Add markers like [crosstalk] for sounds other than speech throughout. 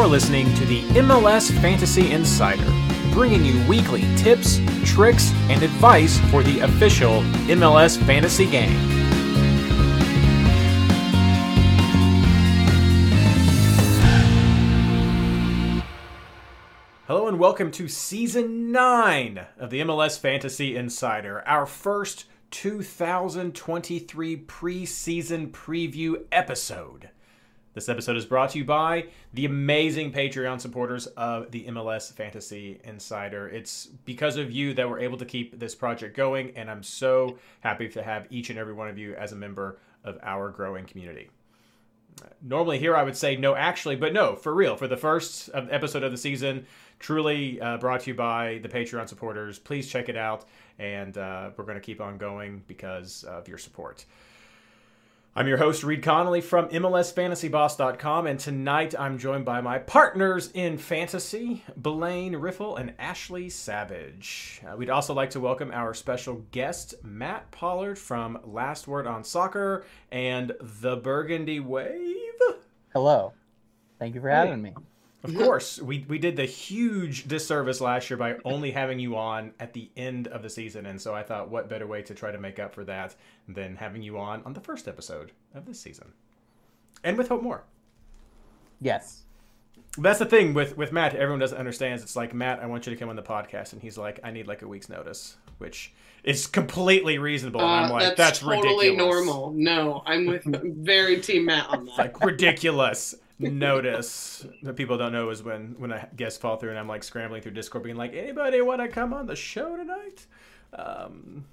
You're listening to the MLS Fantasy Insider, bringing you weekly tips, tricks, and advice for the official MLS fantasy game. Hello and welcome to season 9 of the MLS Fantasy Insider, our first 2023 preseason preview episode. This episode is brought to you by the amazing Patreon supporters of the MLS Fantasy Insider. It's because of you that we're able to keep this project going, and I'm so happy to have each and every one of you as a member of our growing community. Normally, here I would say no, actually, but no, for real. For the first episode of the season, truly uh, brought to you by the Patreon supporters. Please check it out, and uh, we're going to keep on going because of your support. I'm your host, Reed Connolly from MLSFantasyBoss.com, and tonight I'm joined by my partners in fantasy, Blaine Riffle and Ashley Savage. Uh, we'd also like to welcome our special guest, Matt Pollard from Last Word on Soccer and The Burgundy Wave. Hello. Thank you for having me. Of course, we, we did the huge disservice last year by only having you on at the end of the season, and so I thought, what better way to try to make up for that than having you on on the first episode of this season, and with Hope More. Yes, that's the thing with with Matt. Everyone doesn't understand. It's like Matt, I want you to come on the podcast, and he's like, I need like a week's notice, which is completely reasonable. Uh, and I'm like, that's, that's totally ridiculous. normal. No, I'm with [laughs] very team Matt on that. It's like ridiculous notice that people don't know is when when a guest fall through and I'm like scrambling through Discord being like, anybody want to come on the show tonight? Um,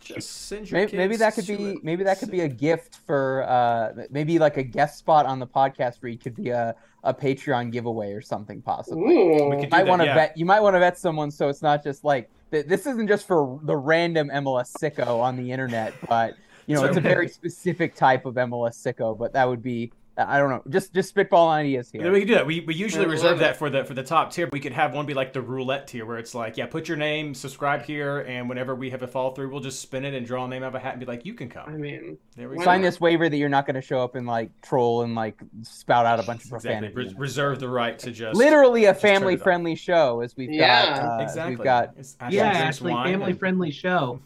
just send your maybe, maybe that could kids be to maybe that could be a gift for uh maybe like a guest spot on the podcast where you could be a, a Patreon giveaway or something possibly. Ooh. We could You might want to yeah. vet you might want to vet someone so it's not just like this isn't just for the random MLS sicko on the internet, but you know, So- it's a very specific type of MLS sicko, but that would be I don't know, just just spitball ideas Yeah, here. we could do that. We, we usually I reserve that for the for the top tier. We could have one be like the roulette tier, where it's like, yeah, put your name, subscribe here, and whenever we have a fall through, we'll just spin it and draw a name out of a hat and be like, you can come. I mean, There we why go. Sign this waiver that you're not going to show up and like troll and like spout out a bunch of Exactly. profanity. Re- reserve the right to just literally a turn it up. family friendly show as we've got Yeah. uh, exactly. we've got It's Yeah, actually, family and- friendly show.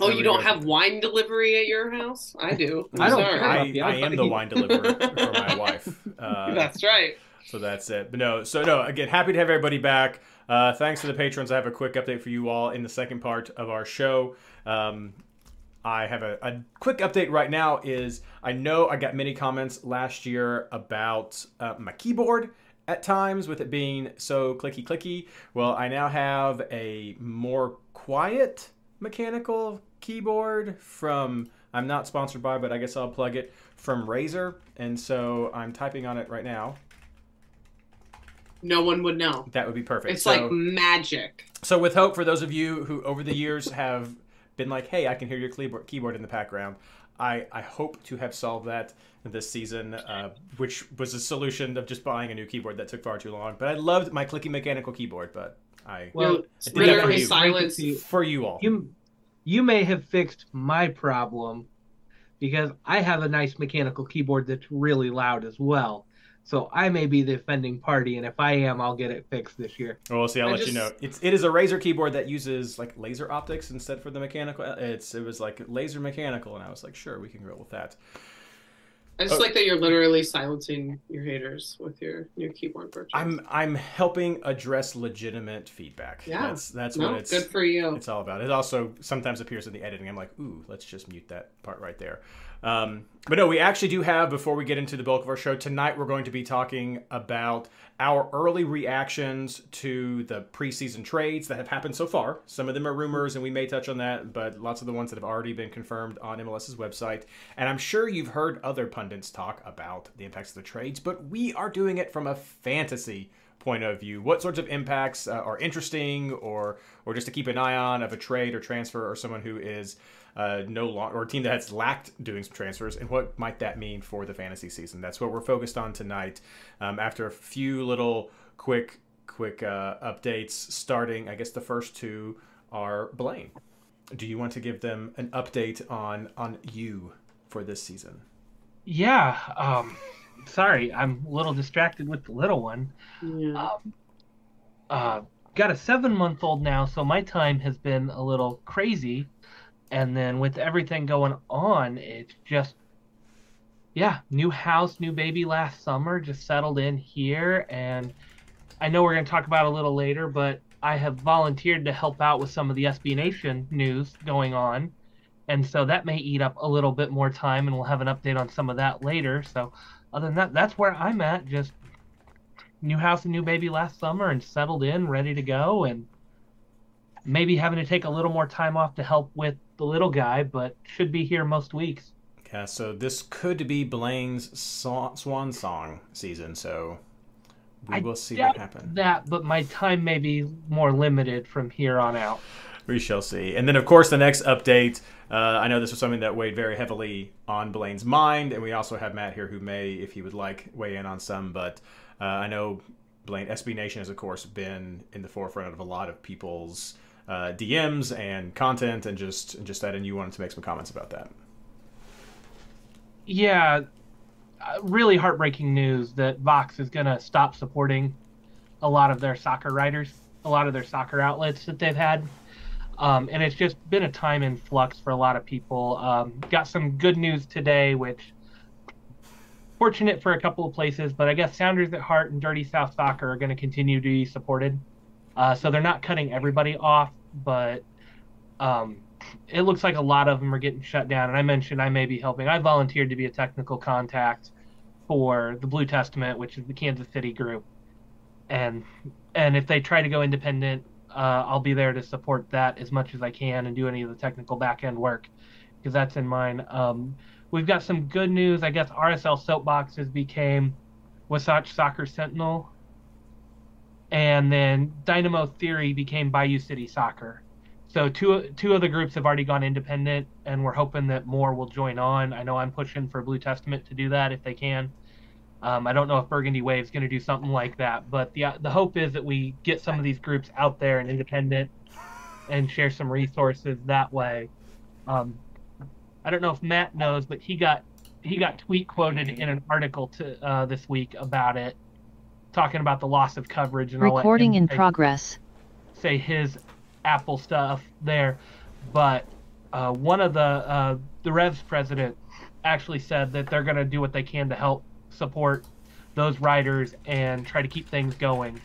Oh, you don't go. have wine delivery at your house? I do. I'm [laughs] I don't sorry. I, I I am the wine deliverer [laughs] for my wife. Uh, That's right. so that's it. But no, so no, again, happy to have everybody back. Uh, thanks to the patrons. I have a quick update for you all in the second part of our show. Um, I have a, a quick update right now. Is I know I got many comments last year about uh, my keyboard at times with it being so clicky clicky. Well, I now have a more quiet mechanical keyboard from I'm not sponsored by, but I guess I'll plug it from Razer, and so I'm typing on it right now. No one would know. That would be perfect. It's so, like magic. so with hope for those of you who over the years have been like, hey, I can hear your keyboard in the background. I, I hope to have solved that this season, uh, which was a solution of just buying a new keyboard that took far too long. But I loved my clicky mechanical keyboard, but I Well, You did that for you. silence. You, for you all. you, you may have fixed my problem because I have a nice mechanical keyboard that's really loud as well. So I may be the offending party, and if I am, I'll get it fixed this year. Well, we'll see. I'll I let you know. It's it is a Razer keyboard that uses like laser optics instead for the mechanical. It's it was like laser mechanical, and I was like, sure, we can roll with that. I just Oh. like that you're literally silencing your haters with your new keyboard purchase. I'm I'm helping address legitimate feedback. Yeah. that's that's no, what it's good for you. it's all about. It also sometimes appears in the editing. I'm like, ooh, let's just mute that part right there. Um, but no, we actually do have, before we get into the bulk of our show, tonight we're going to be talking about our early reactions to the preseason trades that have happened so far. Some of them are rumors, and we may touch on that, but lots of the ones that have already been confirmed on MLS's website. And I'm sure you've heard other pundits talk about the impacts of the trades, but we are doing it from a fantasy point of view. What sorts of impacts uh, are interesting, or or just to keep an eye on of a trade or transfer, or someone who is uh, no longer, or a team that has lacked doing some transfers, and what might that mean for the fantasy season? That's what we're focused on tonight. Um, after a few little quick quick uh, updates, starting, I guess the first two are Blaine. Do you want to give them an update on on you for this season? Yeah. Um, sorry, I'm a little distracted with the little one. Yeah. Um, uh, got a seven month old now, so my time has been a little crazy. And then with everything going on, it's just, yeah, new house, new baby last summer, just settled in here. And I know we're going to talk about a little later, but I have volunteered to help out with some of the SB Nation news going on. And so that may eat up a little bit more time, and we'll have an update on some of that later. So, other than that, that's where I'm at. Just new house and new baby last summer and settled in, ready to go, and maybe having to take a little more time off to help with the little guy, but should be here most weeks. Yeah, so this could be Blaine's swan, song season, so we I will see what happens. That, but my time may be more limited from here on out. We shall see. And then, of course, the next update. Uh, I know this was something that weighed very heavily on Blaine's mind, and we also have Matt here who may, if he would like, weigh in on some. But uh, I know Blaine SB Nation has, of course, been in the forefront of a lot of people's uh, DMs and content, and just just that. And you wanted to make some comments about that. Yeah, uh, really heartbreaking news that Vox is going to stop supporting a lot of their soccer writers, a lot of their soccer outlets that they've had. Um, and it's just been a time in flux for a lot of people. Um, got some good news today, which fortunate for a couple of places, but I guess Sounders at Heart and Dirty South Soccer are going to continue to be supported. Uh, so they're not cutting everybody off, but um, it looks like a lot of them are getting shut down. And I mentioned I may be helping. I volunteered to be a technical contact for the Blue Testament, which is the Kansas City group, and and if they try to go independent, uh, I'll be there to support that as much as I can and do any of the technical back end work because that's in mine. Um, we've got some good news. I guess RSL Soapboxes became Wasatch Soccer Sentinel, and then Dynamo Theory became Bayou City Soccer. So two two of the groups have already gone independent, and we're hoping that more will join on. I know I'm pushing for Blue Testament to do that if they can. Um, I don't know if Burgundy Wave's going to do something like that, but the the hope is that we get some of these groups out there and independent, and share some resources that way. Um, I don't know if Matt knows, but he got he got tweet quoted in an article to uh, this week about it, talking about the loss of coverage and Recording in say- progress. say his Apple stuff there, but uh, one of the uh, the Revs president actually said that they're going to do what they can to help support those riders and try to keep things going.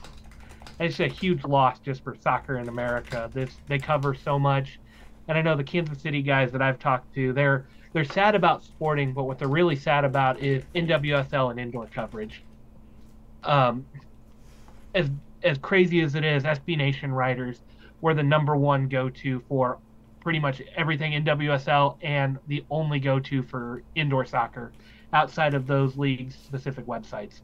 It's a huge loss just for soccer in America. This they cover so much, and I know the Kansas City guys that I've talked to, they're they're sad about sporting, but what they're really sad about is NWSL and indoor coverage. Um, as as crazy as it is, SB Nation writers were the number one go-to for pretty much everything NWSL and the only go-to for indoor soccer outside of those leagues specific websites.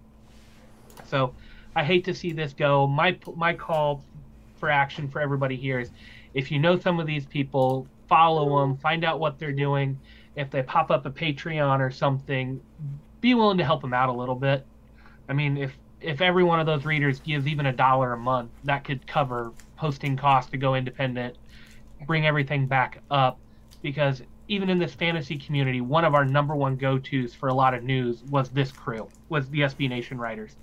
So I hate to see this go. My my call for action for everybody here is if you know some of these people, follow them, find out what they're doing. If they pop up a Patreon or something, be willing to help them out a little bit. I mean, if if every one of those readers gives even a dollar a month, that could cover hosting costs to go independent, bring everything back up. Because even in this fantasy community, one of our number one go-tos for a lot of news was this crew, was the SB Nation writers.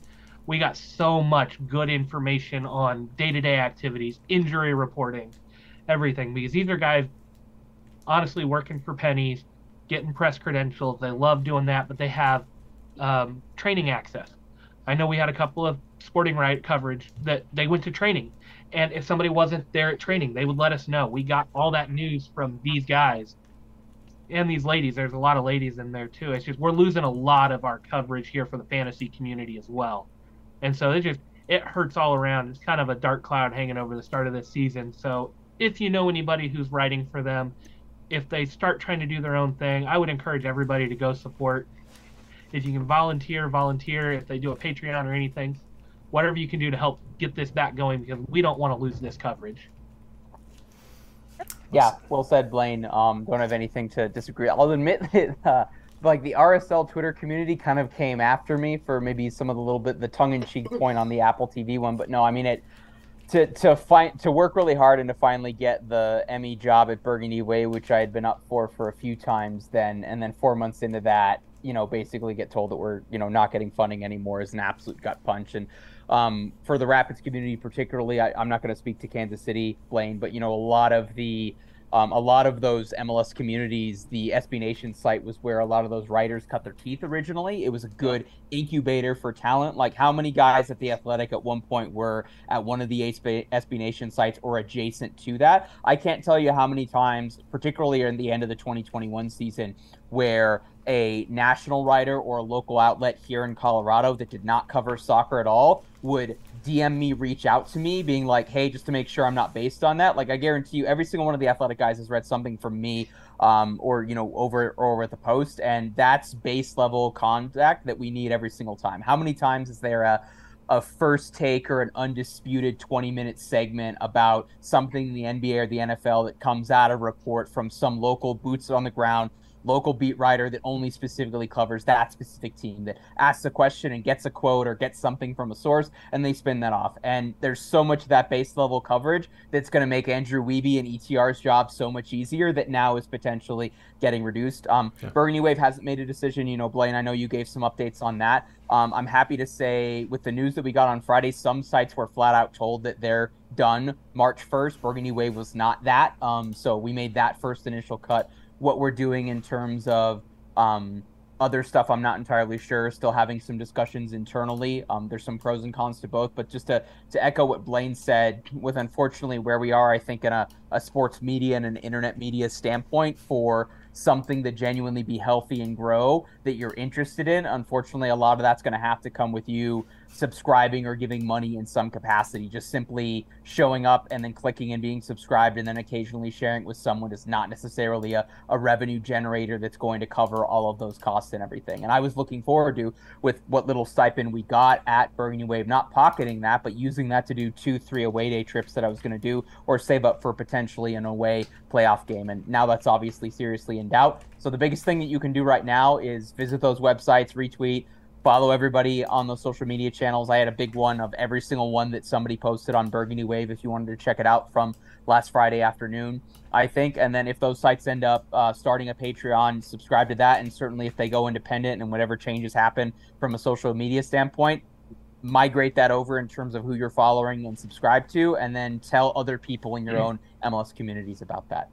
We got so much good information on day-to-day activities, injury reporting, everything. Because these are guys honestly working for pennies, getting press credentials. They love doing that, but they have um, training access. I know we had a couple of sporting right coverage that they went to training, and if somebody wasn't there at training, they would let us know. We got all that news from these guys and these ladies. There's a lot of ladies in there too. It's just we're losing a lot of our coverage here for the fantasy community as well, and so it just it hurts all around. It's kind of a dark cloud hanging over the start of this season. So if you know anybody who's writing for them, if they start trying to do their own thing, I would encourage everybody to go support if you can volunteer, volunteer. If they do a Patreon or anything, whatever you can do to help get this back going, because we don't want to lose this coverage. Yeah, well said, Blaine. Um, don't have anything to disagree. I'll admit [laughs] that, uh, like the RSL Twitter community kind of came after me for maybe some of the little bit the tongue-in-cheek point on the Apple TV one, but no, I mean it. To to find to work really hard and to finally get the Emmy job at Burgundy Wave, which I had been up for for a few times, then and then four months into that, you know, basically get told that we're, you know, not getting funding anymore is an absolute gut punch. And um, for the Rapids community, particularly, I, I'm not going to speak to Kansas City, Blaine, but you know, a lot of the um, a lot of those MLS communities, the SB Nation site was where a lot of those writers cut their teeth originally. It was a good incubator for talent. Like how many guys at the Athletic at one point were at one of the SB Nation sites or adjacent to that? I can't tell you how many times, particularly in the end of the 2021 season, where a national writer or a local outlet here in Colorado that did not cover soccer at all would DM me, reach out to me, being like, "Hey, just to make sure I'm not based on that." Like, I guarantee you, every single one of the athletic guys has read something from me, um, or you know, over or over at the post, and that's base level contact that we need every single time. How many times is there a a first take or an undisputed 20 minute segment about something in the NBA or the NFL that comes out a report from some local boots on the ground local beat writer that only specifically covers that specific team that asks a question and gets a quote or gets something from a source and they spin that off. And there's so much of that base level coverage that's going to make Andrew Wiebe and ETR's job so much easier that now is potentially getting reduced. Um, yeah. Burgundy Wave hasn't made a decision. You know, Blaine, I know you gave some updates on that. Um, I'm happy to say with the news that we got on Friday, some sites were flat out told that they're done March 1st. Burgundy Wave was not that. Um, so we made that first initial cut what we're doing in terms of um, other stuff i'm not entirely sure still having some discussions internally. Um, there's some pros and cons to both but just to, to echo what blaine said with unfortunately where we are i think in a, a sports media and an internet media standpoint for something to genuinely be healthy and grow that you're interested in unfortunately a lot of that's going to have to come with you subscribing or giving money in some capacity. Just simply showing up and then clicking and being subscribed and then occasionally sharing with someone is not necessarily a, a revenue generator that's going to cover all of those costs and everything. And I was looking forward to, with what little stipend we got at Burgundy Wave, not pocketing that, but using that to do two, three away day trips that I was going to do or save up for potentially an away playoff game. And now that's obviously seriously in doubt. So the biggest thing that you can do right now is visit those websites, retweet, follow everybody on those social media channels. I had a big one of every single one that somebody posted on Burgundy Wave if you wanted to check it out from last Friday afternoon, I think. And then if those sites end up uh, starting a Patreon, subscribe to that. And certainly if they go independent and whatever changes happen from a social media standpoint, migrate that over in terms of who you're following and subscribe to, and then tell other people in your mm-hmm. own MLS communities about that.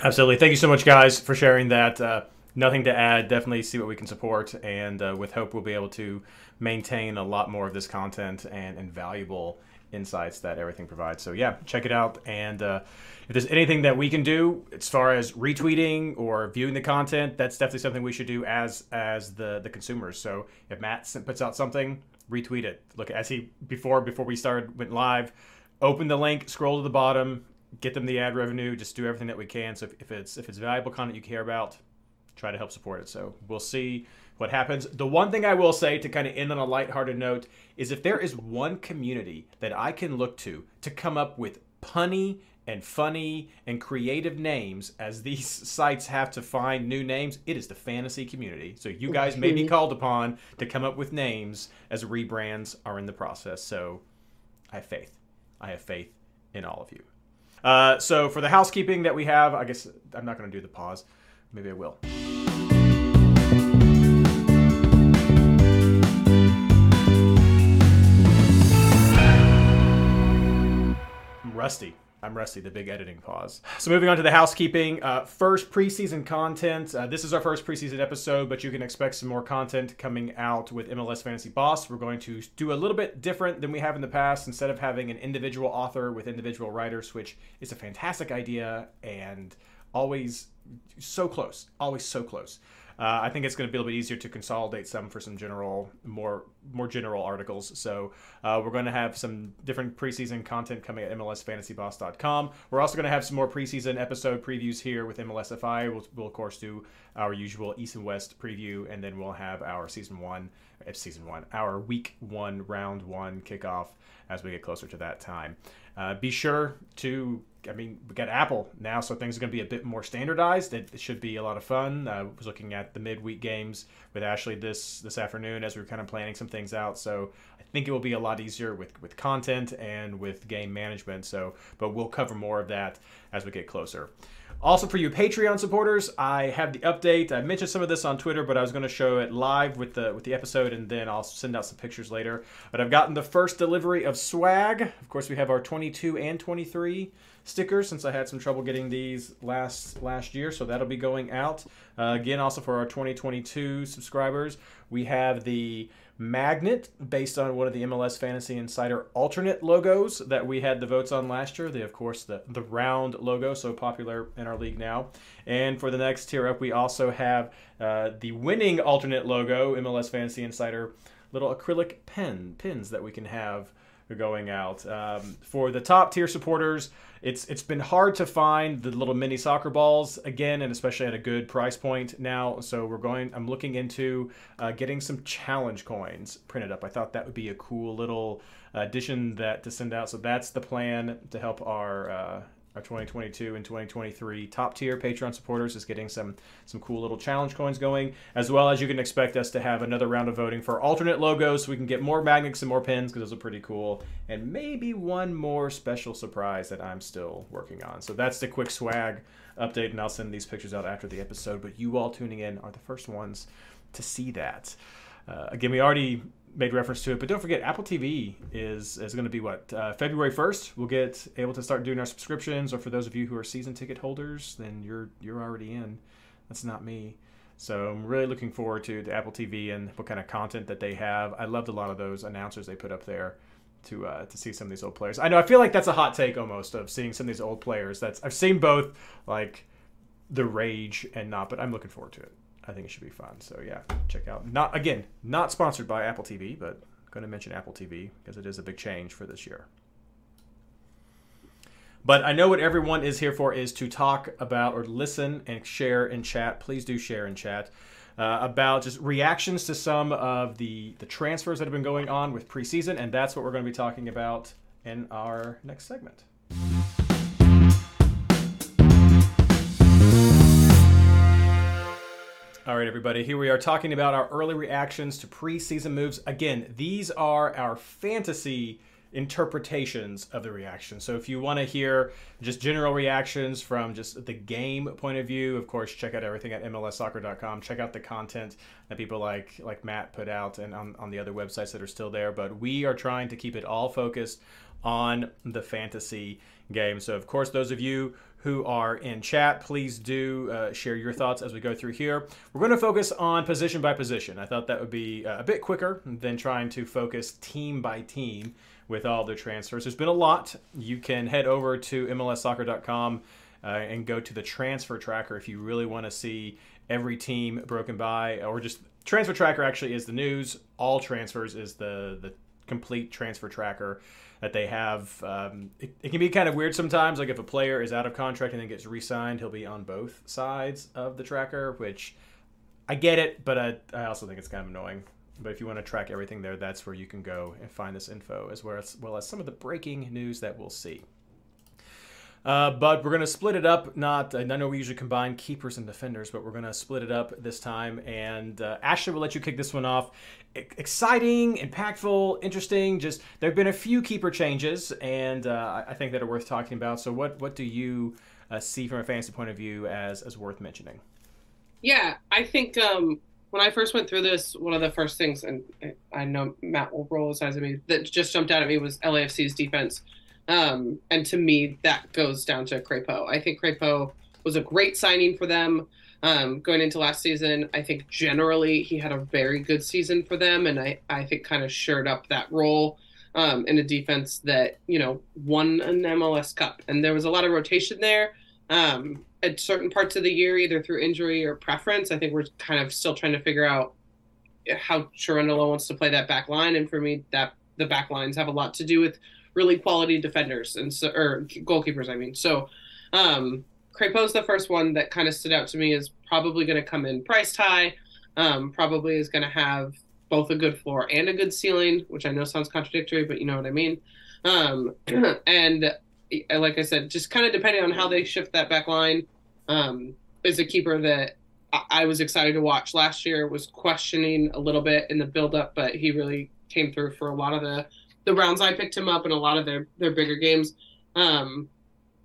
Absolutely. Thank you so much, guys, for sharing that. Uh, nothing to add. Definitely see what we can support, and uh, with hope, we'll be able to maintain a lot more of this content and, and valuable insights that everything provides. So yeah, check it out. And uh, if there's anything that we can do as far as retweeting or viewing the content, that's definitely something we should do as as the the consumers. So if Matt puts out something, retweet it. Look as he before before we started went live, open the link, scroll to the bottom, get them the ad revenue. Just do everything that we can. So if, if it's if it's valuable content you care about, try to help support it. So we'll see what happens. The one thing I will say to kind of end on a lighthearted note is if there is one community that I can look to to come up with punny and funny and creative names as these [laughs] sites have to find new names, it is the fantasy community. So you guys may be called upon to come up with names as rebrands are in the process. So I have faith. I have faith in all of you. Uh, so for the housekeeping that we have, I guess I'm not going to do the pause. Maybe I will. Rusty. I'm rusty, the big editing pause. So, moving on to the housekeeping. Uh, first preseason content. Uh, this is our first preseason episode, but you can expect some more content coming out with MLS Fantasy Boss. We're going to do a little bit different than we have in the past. Instead of having an individual author with individual writers, which is a fantastic idea and always so close, always so close. Uh, I think it's going to be a little bit easier to consolidate some for some general, more more general articles. So uh, we're going to have some different preseason content coming at MLSFantasyBoss.com. We're also going to have some more preseason episode previews here with MLSFI. We'll, we'll of course do our usual East and West preview, and then we'll have our season one, uh, season one, our week one, round one kickoff as we get closer to that time. Uh, be sure to I mean, we got Apple now, so things are going to be a bit more standardized. It, it should be a lot of fun. I was looking at the midweek games with Ashley this this afternoon as we were kind of planning some things out. So I think it will be a lot easier with with content and with game management. So, but we'll cover more of that as we get closer. Also, for you Patreon supporters, I have the update. I mentioned some of this on Twitter, but I was going to show it live with the with the episode, and then I'll send out some pictures later. But I've gotten the first delivery of swag. Of course, we have our 22 and 23 stickers since I had some trouble getting these last last year, so that'll be going out. Uh, again, also for our 2022 subscribers, we have the magnet based on one of the MLS Fantasy Insider alternate logos that we had the votes on last year. They, of course, the, the round logo, so popular in our league now. And for the next tier up, we also have uh, the winning alternate logo, MLS Fantasy Insider little acrylic pen pins that we can have going out. Um, for the top tier supporters, it's it's been hard to find the little mini soccer balls again, and especially at a good price point now. So we're going. I'm looking into uh, getting some challenge coins printed up. I thought that would be a cool little addition that to send out. So that's the plan to help our uh, our 2022 and 2023 top tier Patreon supporters is getting some some cool little challenge coins going, as well as you can expect us to have another round of voting for alternate logos so we can get more magnets and more pins because those are pretty cool, and maybe one more special surprise that I'm still working on. So that's the quick swag update, and I'll send these pictures out after the episode. But you all tuning in are the first ones to see that. Uh, again, we already made reference to it, but don't forget Apple TV is is going to be what uh, February first. We'll get able to start doing our subscriptions, or for those of you who are season ticket holders, then you're you're already in. That's not me. So I'm really looking forward to the Apple TV and what kind of content that they have. I loved a lot of those announcers they put up there to uh, to see some of these old players. I know I feel like that's a hot take almost of seeing some of these old players. That's I've seen both like the rage and not, but I'm looking forward to it. I think it should be fun. So yeah, check out. Not again, not sponsored by Apple TV, but I'm going to mention Apple TV because it is a big change for this year. But I know what everyone is here for is to talk about or listen and share in chat. Please do share in chat uh, about just reactions to some of the the transfers that have been going on with preseason, and that's what we're going to be talking about in our next segment. All right, everybody, here we are talking about our early reactions to preseason moves. Again, these are our fantasy interpretations of the reaction. So if you want to hear just general reactions from just the game point of view, of course, check out everything at mlssoccer.com. Check out the content that people like like Matt put out and on, on the other websites that are still there. But we are trying to keep it all focused on the fantasy game. So of course, those of you who are in chat, please do uh, share your thoughts as we go through here. We're going to focus on position by position. I thought that would be uh, a bit quicker than trying to focus team by team with all the transfers. There's been a lot. You can head over to MLSsoccer.com uh, and go to the transfer tracker if you really want to see every team broken by, or just transfer tracker actually is the news. All transfers is the the complete transfer tracker that they have. Um, it, it, can be kind of weird sometimes. Like if a player is out of contract and then gets re-signed, he'll be on both sides of the tracker, which I get it, but I, I also think it's kind of annoying. But if you want to track everything there, that's where you can go and find this info, as well as, well as some of the breaking news that we'll see. Uh, but we're going to split it up. Not, I know we usually combine keepers and defenders, but we're going to split it up this time. And uh, Ashley will let you kick this one off. E- exciting, impactful, interesting. Just there have been a few keeper changes, and uh, I think that are worth talking about. So, what what do you uh, see from a fantasy point of view as as worth mentioning? Yeah, I think um, when I first went through this, one of the first things, and I know Matt will roll his eyes at me, that just jumped out at me was LAFC's defense. Um, and to me, that goes down to Crépeau. I think Crépeau was a great signing for them um, going into last season. I think generally he had a very good season for them, and I, I think kind of shored up that role um, in a defense that, you know, won an MLS Cup. And there was a lot of rotation there um, at certain parts of the year, either through injury or preference. I think we're kind of still trying to figure out how Cherundolo wants to play that back line. And for me, that the back lines have a lot to do with really quality defenders and so, or goalkeepers. I mean, so um, Crépeau's the first one that kind of stood out to me is probably going to come in priced high. Um, probably is going to have both a good floor and a good ceiling, which I know sounds contradictory, but you know what I mean. Um, [clears throat] and like I said, just kind of depending on how they shift that back line, um, is a keeper that I was excited to watch last year. Was questioning a little bit in the build-up, but he really came through for a lot of the the rounds I picked him up in a lot of their their bigger games. Um,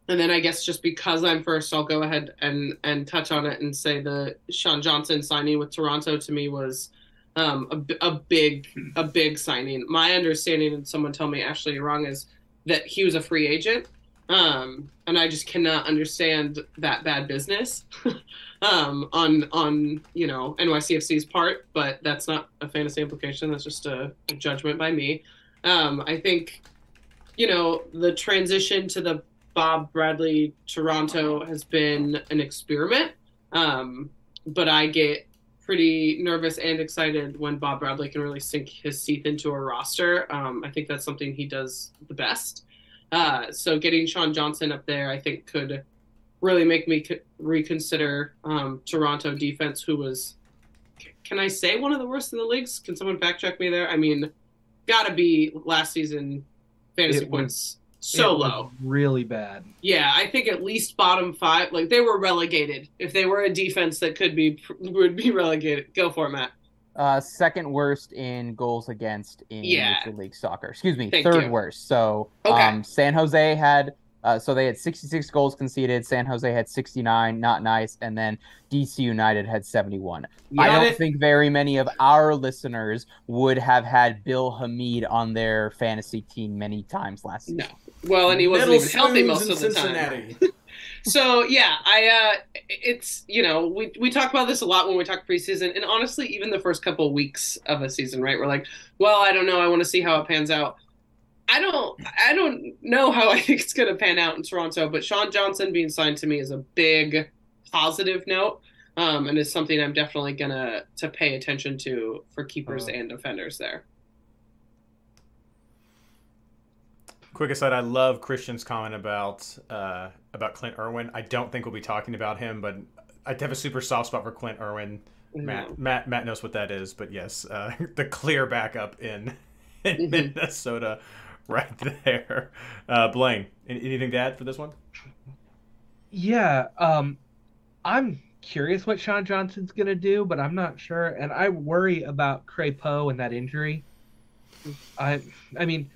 and then I guess just because I'm first, I'll go ahead and and touch on it and say the Sean Johnson signing with Toronto to me was um, a, a big a big signing. My understanding, and someone tell me actually wrong, is that he was a free agent, um, and I just cannot understand that bad business [laughs] um, on on you know NYCFC's part. But that's not a fantasy implication. That's just a, a judgment by me. Um, I think you know the transition to the Bob Bradley Toronto has been an experiment. Um, but I get pretty nervous and excited when Bob Bradley can really sink his teeth into a roster. Um, I think that's something he does the best. Uh, so getting Sean Johnson up there, I think, could really make me reconsider um, Toronto defense, who was, can I say, one of the worst in the leagues? Can someone check me there? I mean, got to be last season fantasy it points so low. Really bad. Yeah, I think at least bottom five. Like they were relegated. If they were a defense that could be would be [laughs] relegated. Go for it, Matt. Uh, second worst in goals against in yeah. Major League Soccer. Excuse me, Thank third you. worst. So, okay. um, San Jose had uh, so they had 66 goals conceded. San Jose had 69, not nice, and then DC United had 71. I don't it. think very many of our listeners would have had Bill Hamid on their fantasy team many times last season. No, well, and he wasn't Middle even healthy most of the Cincinnati. time. [laughs] so yeah, I uh, it's you know we we talk about this a lot when we talk preseason, and honestly, even the first couple of weeks of a season, right? We're like, well, I don't know, I want to see how it pans out. I don't I don't know how I [laughs] think it's going to pan out in Toronto, but Sean Johnson being signed to me is a big positive note, um, and is something I'm definitely gonna to pay attention to for keepers uh, and defenders there. Quick aside, I love Christian's comment about uh, about Clint Irwin. I don't think we'll be talking about him, but I have a super soft spot for Clint Irwin. Matt, Matt, Matt knows what that is, but yes, uh, [laughs] the clear backup in in mm-hmm. Minnesota [laughs] right there. Uh, Blaine, anything to add for this one? Yeah, um, I'm curious what Sean Johnson's gonna do, but I'm not sure, and I worry about Crépeau and that injury. I, I mean,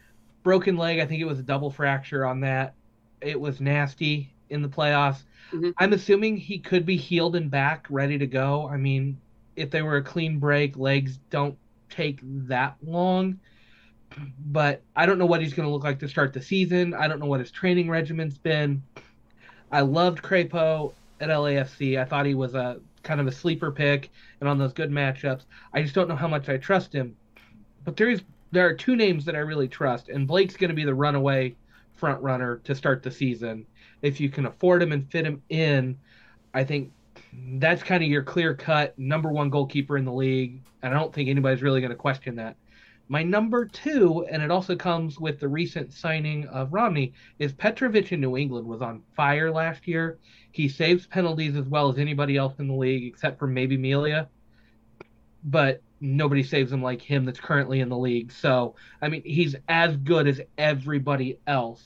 broken leg. I think it was a double fracture on that. It was nasty in the playoffs. Mm-hmm. I'm assuming he could be healed and back, ready to go. I mean, if they were a clean break, legs don't take that long but I don't know what he's going to look like to start the season. I don't know what his training regimen's been. I loved Crépeau at LAFC. I thought he was a kind of a sleeper pick and on those good matchups. I just don't know how much I trust him. But there is there are two names that I really trust, and Blake's going to be the runaway front runner to start the season. If you can afford him and fit him in, I think that's kind of your clear cut number one goalkeeper in the league. And I don't think anybody's really going to question that. My number two, and it also comes with the recent signing of Romney, is Petrović in New England was on fire last year. He saves penalties as well as anybody else in the league, except for maybe Melia. But nobody saves him like him that's currently in the league. So, I mean, he's as good as everybody else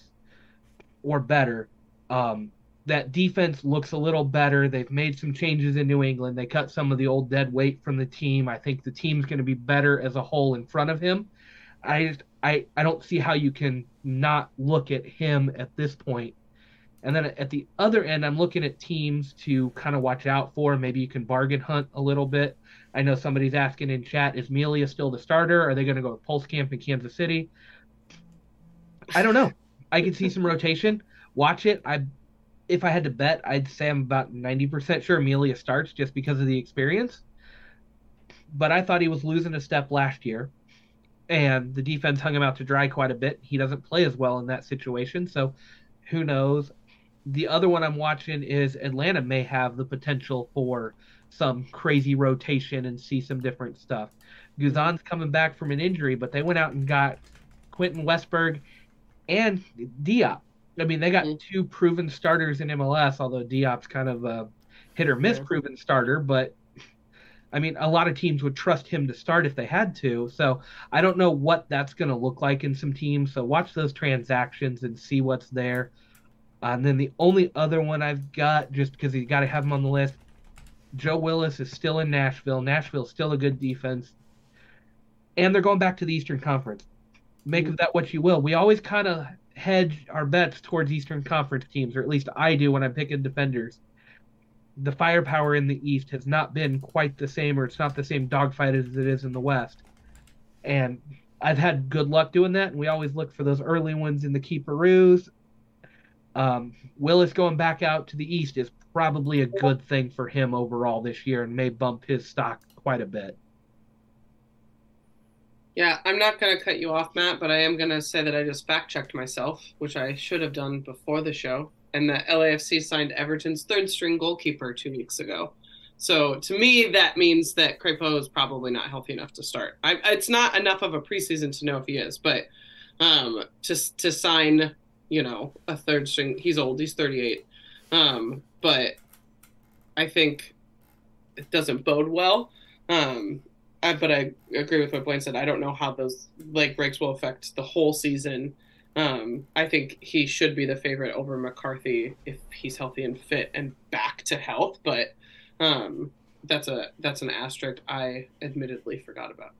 or better. Um, that defense looks a little better. They've made some changes in New England. They cut some of the old dead weight from the team. I think the team's going to be better as a whole in front of him. I just I I don't see how you can not look at him at this point. And then at the other end, I'm looking at teams to kind of watch out for. Maybe you can bargain hunt a little bit. I know somebody's asking in chat, is Melia still the starter? Are they going to go with Camp in Kansas City? I don't know. I can see some rotation. Watch it. I if I had to bet, I'd say I'm about 90% sure Melia starts just because of the experience. But I thought he was losing a step last year, and the defense hung him out to dry quite a bit. He doesn't play as well in that situation, so who knows? The other one I'm watching is Atlanta may have the potential for some crazy rotation and see some different stuff. Guzan's coming back from an injury, but they went out and got Quentin Westberg and Diop I mean, they got mm-hmm. two proven starters in MLS, although Diop's kind of a hit or miss yeah. proven starter. But I mean, a lot of teams would trust him to start if they had to. So I don't know what that's going to look like in some teams. So watch those transactions and see what's there. Uh, and then the only other one I've got, just because you got to have him on the list, Joe Willis is still in Nashville. Nashville's still a good defense. And they're going back to the Eastern Conference. Make of that what you will. We always kind of hedge our bets towards Eastern Conference teams, or at least I do when I'm picking defenders. The firepower in the East has not been quite the same, or it's not the same dogfight as it is in the West. And I've had good luck doing that, and we always look for those early ones in the keeperoos. Um, Willis going back out to the East is probably a good thing for him overall this year and may bump his stock quite a bit. Yeah, I'm not going to cut you off, Matt, but I am going to say that I just fact checked myself, which I should have done before the show. And the LAFC signed Everton's third string goalkeeper two weeks ago. So to me, that means that Crépeau is probably not healthy enough to start. I, it's not enough of a preseason to know if he is, but um, to to sign, you know, a third string. He's old. He's 38. Um, but I think it doesn't bode well. Um, I, but I agree with what Blaine said. I don't know how those leg breaks will affect the whole season. Um, I think he should be the favorite over McCarthy if he's healthy and fit and back to health. But um, that's a that's an asterisk I admittedly forgot about.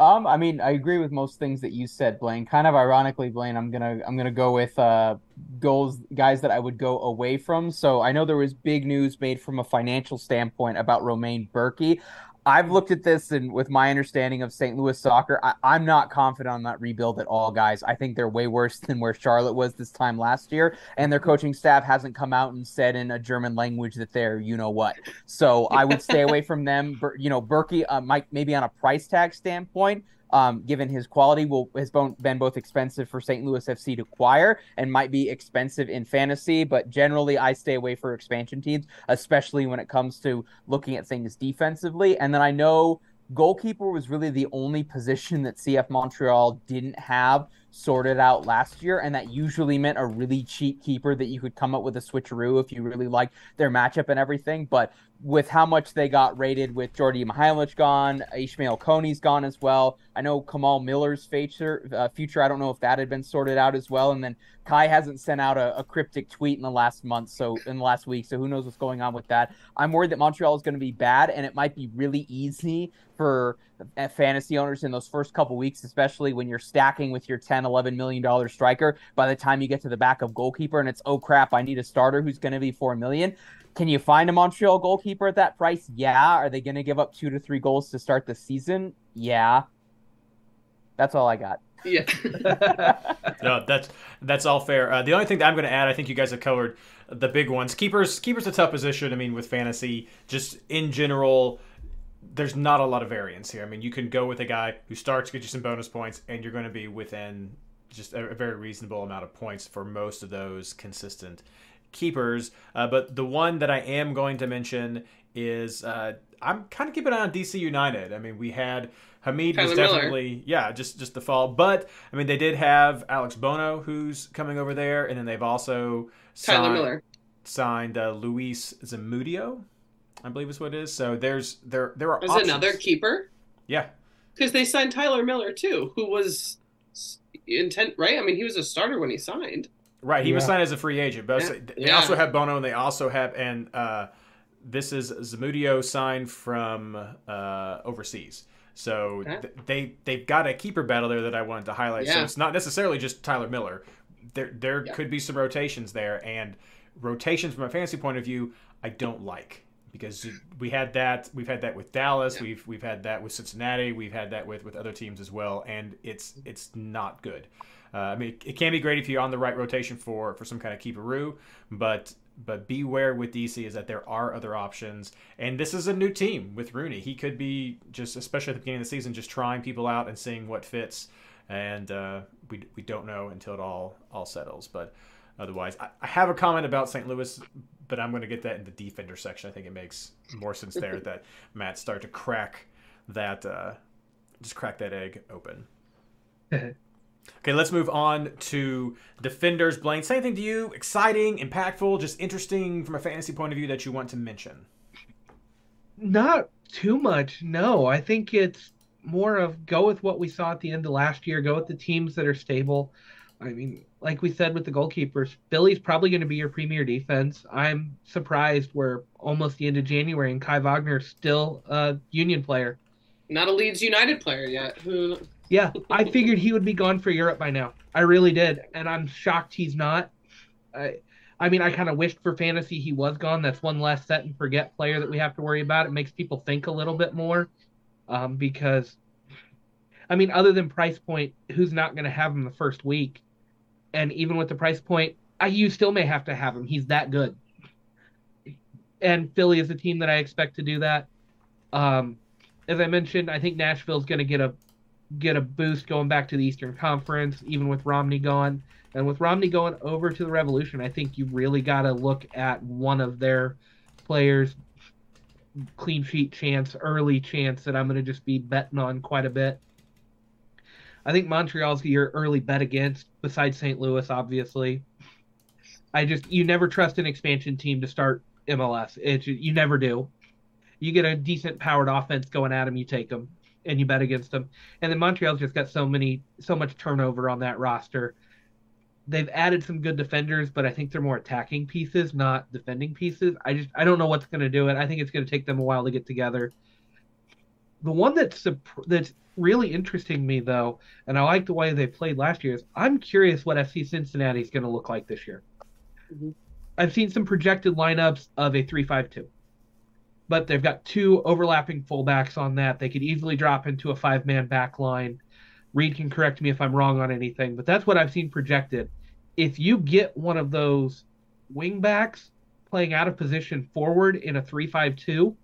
Um, I mean, I agree with most things that you said, Blaine. Kind of ironically, Blaine, I'm gonna I'm gonna go with uh goals guys that I would go away from. So I know there was big news made from a financial standpoint about Roman Bürki. I've looked at this and with my understanding of St. Louis soccer, I, am not confident on that rebuild at all, guys. I think they're way worse than where Charlotte was this time last year, and their coaching staff hasn't come out and said in a German language that they're you know what. So I would stay away from them. You know, Bürki uh, might maybe on a price tag standpoint um, given his quality, will has been both expensive for St. Louis FC to acquire and might be expensive in fantasy. But generally, I stay away for expansion teams, especially when it comes to looking at things defensively. And then I know goalkeeper was really the only position that CF Montreal didn't have sorted out last year, and that usually meant a really cheap keeper that you could come up with a switcheroo if you really liked their matchup and everything. But with how much they got rated with Djordje Mihailovic gone, Ismaël Koné's gone as well. I know Kamal Miller's future, uh, future. I don't know if that had been sorted out as well. And then Kai hasn't sent out a, a, cryptic tweet in the last month, so in the last week. So who knows what's going on with that? I'm worried that Montreal is going to be bad, and it might be really easy for uh, fantasy owners in those first couple weeks, especially when you're stacking with your 10, 11 million dollar striker. By the time you get to the back of goalkeeper, and it's oh crap, I need a starter who's going to be four million. Can you find a Montreal goalkeeper at that price? Yeah. Are they going to give up two to three goals to start the season? Yeah. That's all I got. Yeah. [laughs] no, that's that's all fair. Uh, the only thing that I'm going to add, I think you guys have covered the big ones. Keepers, keepers a tough position. I mean, with fantasy, just in general, there's not a lot of variance here. I mean, you can go with a guy who starts, get you some bonus points, and you're going to be within just a, a very reasonable amount of points for most of those consistent keepers. Uh, but the one that I am going to mention is uh, I'm kind of keeping an eye on DC United. I mean, we had Hamid Tyler was definitely Miller. yeah, just just the fall. But I mean, they did have Alex Bono who's coming over there, and then they've also Tyler signed, Miller signed uh, Luis Zamudio, I believe is what it is. So there's there there are There's another keeper. Yeah, because they signed Tyler Miller too, who was intent right. I mean, he was a starter when he signed. Right, he yeah. was signed as a free agent. But yeah. they yeah. also have Bono, and they also have and uh, this is Zamudio signed from uh, overseas. So okay. th- they they've got a keeper battle there that I wanted to highlight. So it's not necessarily just Tyler Miller. There there could be some rotations there, and rotations from a fantasy point of view, I don't like because we had that we've had that with Dallas, we've we've had that with Cincinnati, we've had that with with other teams as well, and it's it's not good. Uh, I mean, it, can be great if you're on the right rotation for for some kind of keeperoo, but but beware with DC is that there are other options, and this is a new team with Rooney. He could be just, especially at the beginning of the season, just trying people out and seeing what fits, and uh, we we don't know until it all all settles. But otherwise, I, I have a comment about St. Louis, but I'm going to get that in the defender section. I think it makes more sense there [laughs] that Matt start to crack that, uh, just crack that egg open. [laughs] Okay, let's move on to defenders. Blaine, same thing to you? Exciting, impactful, just interesting from a fantasy point of view that you want to mention? Not too much, no. I think it's more of go with what we saw at the end of last year, go with the teams that are stable. I mean, like we said with the goalkeepers, Philly's probably going to be your premier defense. I'm surprised we're almost the end of January and Kai Wagner's still a Union player. Not a Leeds United player yet. Who? [laughs] Yeah, I figured he would be gone for Europe by now. I really did, and I'm shocked he's not. I, I mean, I kind of wished for fantasy he was gone. That's one less set and forget player that we have to worry about. It makes people think a little bit more, um, because, I mean, other than price point, who's not going to have him the first week? And even with the price point, I, you still may have to have him. He's that good. And Philly is a team that I expect to do that. Um, as I mentioned, I think Nashville's going to get a get a boost going back to the Eastern Conference, even with Romney gone. And with Romney going over to the Revolution, I think you really got to look at one of their players' clean sheet chance, early chance that I'm going to just be betting on quite a bit. I think Montreal's your early bet against, besides St. Louis, obviously. I just you never trust an expansion team to start MLS. It you never do. You get a decent powered offense going at them, you take them, and you bet against them. And then Montreal's just got so many, so much turnover on that roster. They've added some good defenders, but I think they're more attacking pieces, not defending pieces. I just I don't know what's going to do it. I think it's going to take them a while to get together. The one that's that's really interesting me though, and I like the way they played last year. Is I'm curious what FC Cincinnati is going to look like this year. Mm-hmm. I've seen some projected lineups of a three-five-two, but they've got two overlapping fullbacks on that. They could easily drop into a five-man back line. Reed can correct me if I'm wrong on anything, but that's what I've seen projected. If you get one of those wingbacks playing out of position forward in a three-five-two,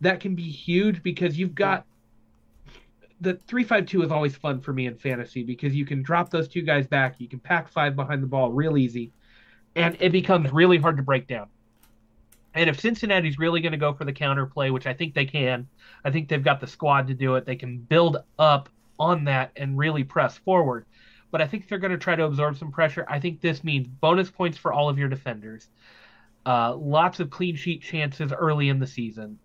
that can be huge because you've got the three five two is always fun for me in fantasy because you can drop those two guys back, you can pack five behind the ball real easy, and it becomes really hard to break down. And if Cincinnati's really going to go for the counter play, which I think they can, I think they've got the squad to do it. They can build up on that and really press forward. But I think they're going to try to absorb some pressure. I think this means bonus points for all of your defenders, uh, lots of clean sheet chances early in the season,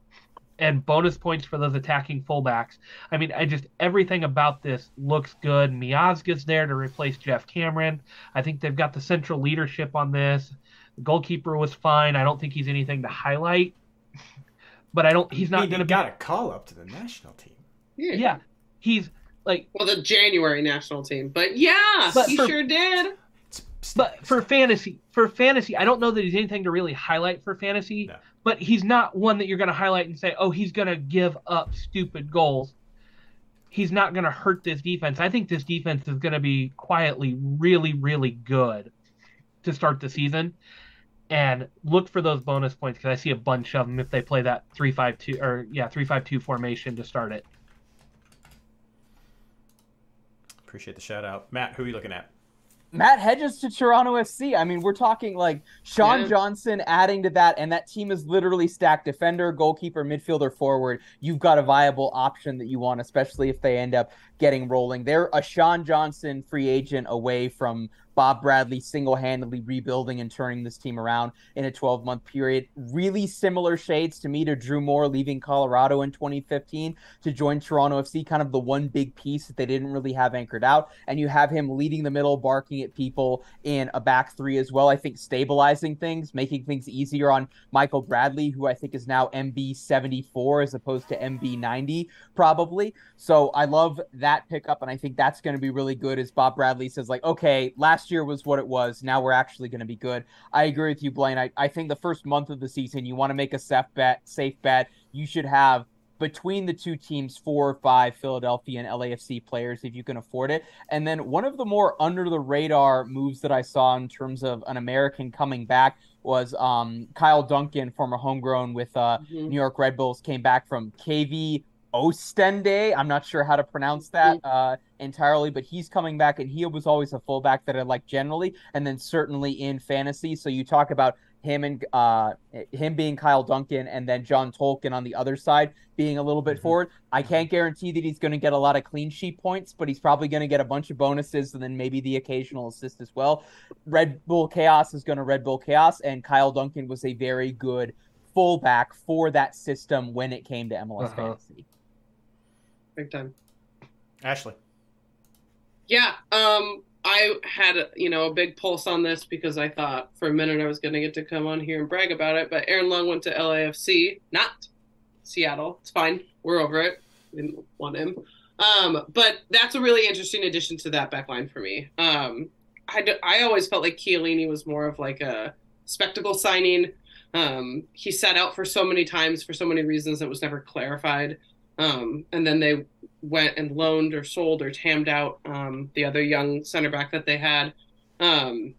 and bonus points for those attacking fullbacks. I mean, I just everything about this looks good. Miazga's there to replace Geoff Cameron. I think they've got the central leadership on this. The goalkeeper was fine. I don't think he's anything to highlight, but I don't. He's not going to got a call up to the national team. Yeah, yeah he's like well the January national team, but yeah, but he for, sure did. But for fantasy, for fantasy, I don't know that he's anything to really highlight for fantasy. No but he's not one that you're going to highlight and say, oh, he's going to give up stupid goals. He's not going to hurt this defense. I think this defense is going to be quietly really, really good to start the season. And look for those bonus points because I see a bunch of them if they play that three-five-two or yeah three-five-two formation to start it. Appreciate the shout out, Matt. Who are you looking at? Matt Hedges to Toronto FC. I mean, we're talking like Sean yeah. Johnson adding to that, and that team is literally stacked defender, goalkeeper, midfielder, forward. You've got a viable option that you want, especially if they end up getting rolling. They're a Sean Johnson free agent away from Bob Bradley single handedly rebuilding and turning this team around in a 12 month period. Really similar shades to me to Drew Moor leaving Colorado in 2015 to join Toronto FC, kind of the one big piece that they didn't really have anchored out. And you have him leading the middle, barking at people in a back three as well. I think stabilizing things, making things easier on Michael Bradley, who I think is now MB 74 as opposed to MB 90, probably. So I love that pickup. And I think that's going to be really good as Bob Bradley says, like, okay, last last year was what it was. Now we're actually going to be good. I agree with you, Blaine. I, I think the first month of the season, you want to make a safe bet. Safe bet. You should have between the two teams four or five Philadelphia and LAFC players if you can afford it. And then one of the more under the radar moves that I saw in terms of an American coming back was um, Kyle Duncan, former homegrown with uh, mm-hmm. New York Red Bulls, came back from KV Oostende. I'm not sure how to pronounce that uh, entirely, but he's coming back, and he was always a fullback that I like generally, and then certainly in fantasy. So you talk about him and uh, him being Kyle Duncan, and then John Tolkin on the other side being a little bit mm-hmm. forward. I can't guarantee that he's going to get a lot of clean sheet points, but he's probably going to get a bunch of bonuses and then maybe the occasional assist as well. Red Bull Chaos is going to Red Bull Chaos, and Kyle Duncan was a very good fullback for that system when it came to MLS uh-huh. fantasy big time. Ashley. Yeah, um, I had you know a big pulse on this because I thought for a minute I was going to get to come on here and brag about it, but Aaron Long went to LAFC, not Seattle. It's fine. We're over it. Didn't want him. Um, but that's a really interesting addition to that back line for me. Um, I, d- I always felt like Chiellini was more of like a spectacle signing. Um, he sat out for so many times for so many reasons that was never clarified. Um, and then they went and loaned or sold or tammed out um, the other young center back that they had. Um,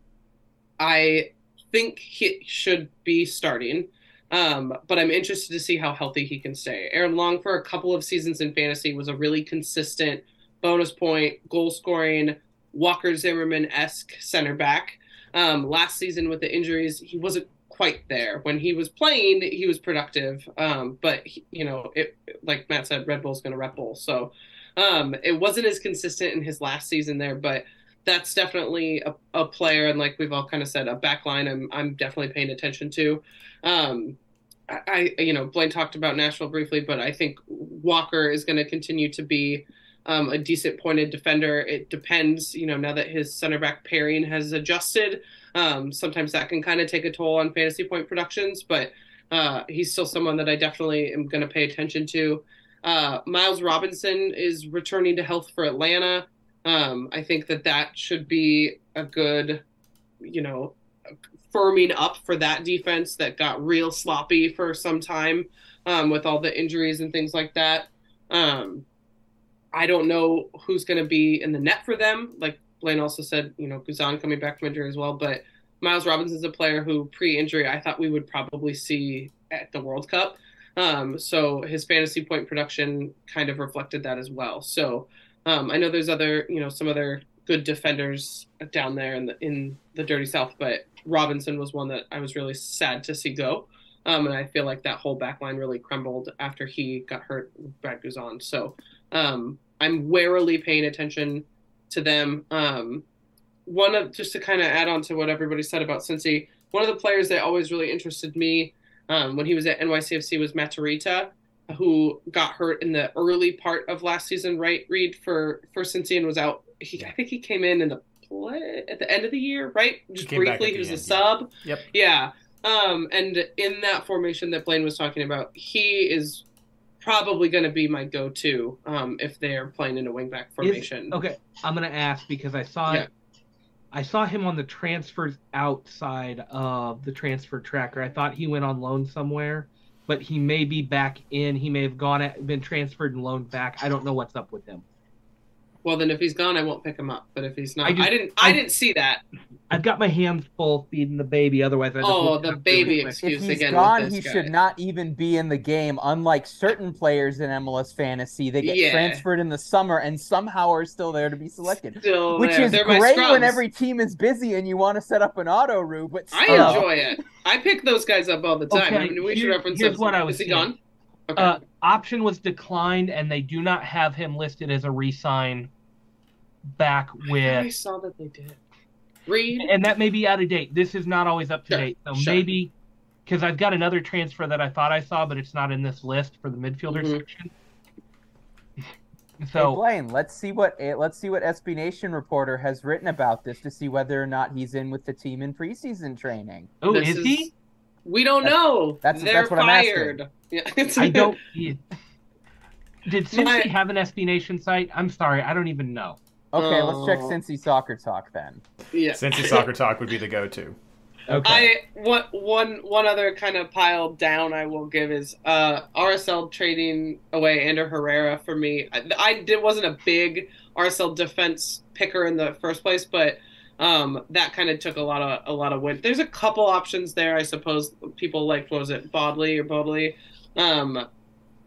I think he should be starting. Um, but I'm interested to see how healthy he can stay. Aaron Long, for a couple of seasons in fantasy, was a really consistent bonus point, goal scoring, Walker Zimmerman esque center back. Um, last season with the injuries, he wasn't quite there. When he was playing, he was productive. Um, but he, you know, it like Matt said, Red Bull's going to Red Bull, so um, it wasn't as consistent in his last season there. But that's definitely a, a player, and like we've all kind of said, a back line I'm I'm definitely paying attention to. Um, I, I, you know, Blaine talked about Nashville briefly, but I think Walker is going to continue to be um, a decent pointed defender. It depends, you know, now that his center back pairing has adjusted. Um, sometimes that can kind of take a toll on fantasy point productions, but uh, he's still someone that I definitely am going to pay attention to. Uh, Miles Robinson is returning to health for Atlanta. Um, I think that that should be a good, you know, firming up for that defense that got real sloppy for some time um, with all the injuries and things like that. Um, I don't know who's going to be in the net for them. Like Blaine also said, you know, Guzan coming back from injury as well. But Miles Robinson is a player who, pre-injury, I thought we would probably see at the World Cup. Um, so his fantasy point production kind of reflected that as well. So um, I know there's other, you know, some other good defenders down there in the in the dirty south, but Robinson was one that I was really sad to see go. Um, and I feel like that whole back line really crumbled after he got hurt Brad Guzan. So um, I'm warily paying attention to them. Um, one of just to kind of add on to what everybody said about Cincy, one of the players that always really interested me um, when he was at NYCFC was Matarrita, who got hurt in the early part of last season. Right, Reed for for Cincy and was out. He, I think he came in in the play at the end of the year, right? Just briefly, he was end, a sub. Yep. Yeah. Um, and in that formation that Blaine was talking about, he is probably going to be my go-to um, if they're playing in a wingback formation. Is, okay, I'm going to ask because I saw yeah. I saw him on the transfers outside of the transfer tracker. I thought he went on loan somewhere, but he may be back in. He may have gone at, been transferred and loaned back. I don't know what's up with him. Well, then if he's gone, I won't pick him up. But if he's not, I, just, I didn't. I, I, didn't see that. I've got my hands full feeding the baby. Otherwise, I oh, the baby excuse if he's again. Gone, he guy. should not even be in the game. Unlike certain players in MLS fantasy, they get yeah. transferred in the summer and somehow are still there to be selected. Still which there. is They're great when every team is busy and you want to set up an auto route. But still. I enjoy it. I pick those guys up all the time. Okay, I mean, we here, should reference. Here's what I was. Is he gone? Okay. Uh, option was declined, and they do not have him listed as a resign back with. I saw that they did. Reed. And that may be out of date. This is not always up to sure, date. So sure. maybe because I've got another transfer that I thought I saw, but it's not in this list for the midfielder mm-hmm. section. So hey Blaine, let's see what eh, let's see what SB Nation reporter has written about this to see whether or not he's in with the team in preseason training. Oh, is, is, he? We don't that's, know. That's They're that's what fired. I'm asking. Yeah, I [laughs] don't. Did Cincy My, have an SB Nation site? I'm sorry, I don't even know. Okay, uh, let's check oh. Cincy Soccer Talk then. Yeah, Cincy Soccer Talk would be the go-to. [laughs] Okay. I one one one other kind of pile down I will give is uh, RSL trading away Aaron Herrera for me. I, I did wasn't a big RSL defense picker in the first place, but um, that kind of took a lot of a lot of win. There's a couple options there, I suppose. People like was it Bodley or Bodley. Um,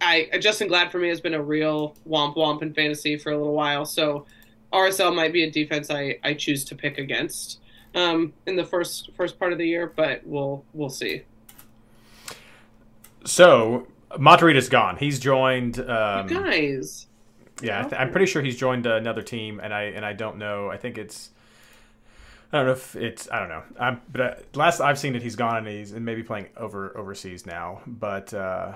I Justen Glad for me has been a real womp womp in fantasy for a little while, so RSL might be a defense I, I choose to pick against um, in the first first part of the year, but we'll we'll see. So Matarrita's gone. He's joined. Um, you guys. Yeah, I am pretty sure he's joined another team, and I and I don't know. I think it's. I don't know if it's. I don't know. I'm, but uh, last I've seen it, he's gone and he's and maybe playing over overseas now. But uh,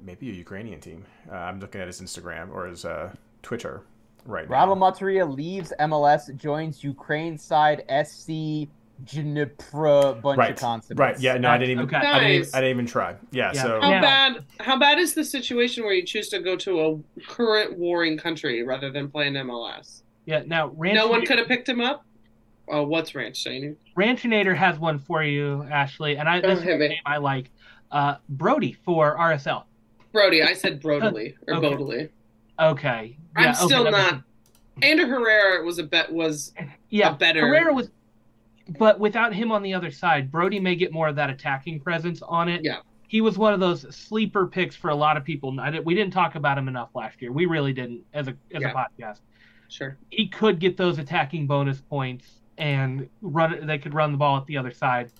maybe a Ukrainian team. Uh, I'm looking at his Instagram or his uh, Twitter. right Radul now. Matarrita leaves MLS, joins Ukraine side SC Dnipro. Bunch Right, of consonants. right. Yeah, no, I didn't even. Okay. I, didn't even Nice. I didn't even try. Yeah, Yeah. so How Yeah. bad? How bad is the situation where you choose to go to a current warring country rather than play in MLS? Yeah. Now, Ranch No one could have picked him up. Oh, what's Ranch saying? Ranchinator has one for you, Ashley, and I Oh, this is hit a me. name I like. Uh, Brody for RSL. Brody, I said Brodely or Okay. Bodley. Okay. I'm Yeah, okay, still makes not. Aaron Herrera was a bet was yeah, a better- Herrera was, but without him on the other side, Brody may get more of that attacking presence on it. Yeah. He was one of those sleeper picks for a lot of people. I we didn't talk about him enough last year. We really didn't as a as Yeah. a podcast. sure. He could get those attacking bonus points and run. They could run the ball at the other side.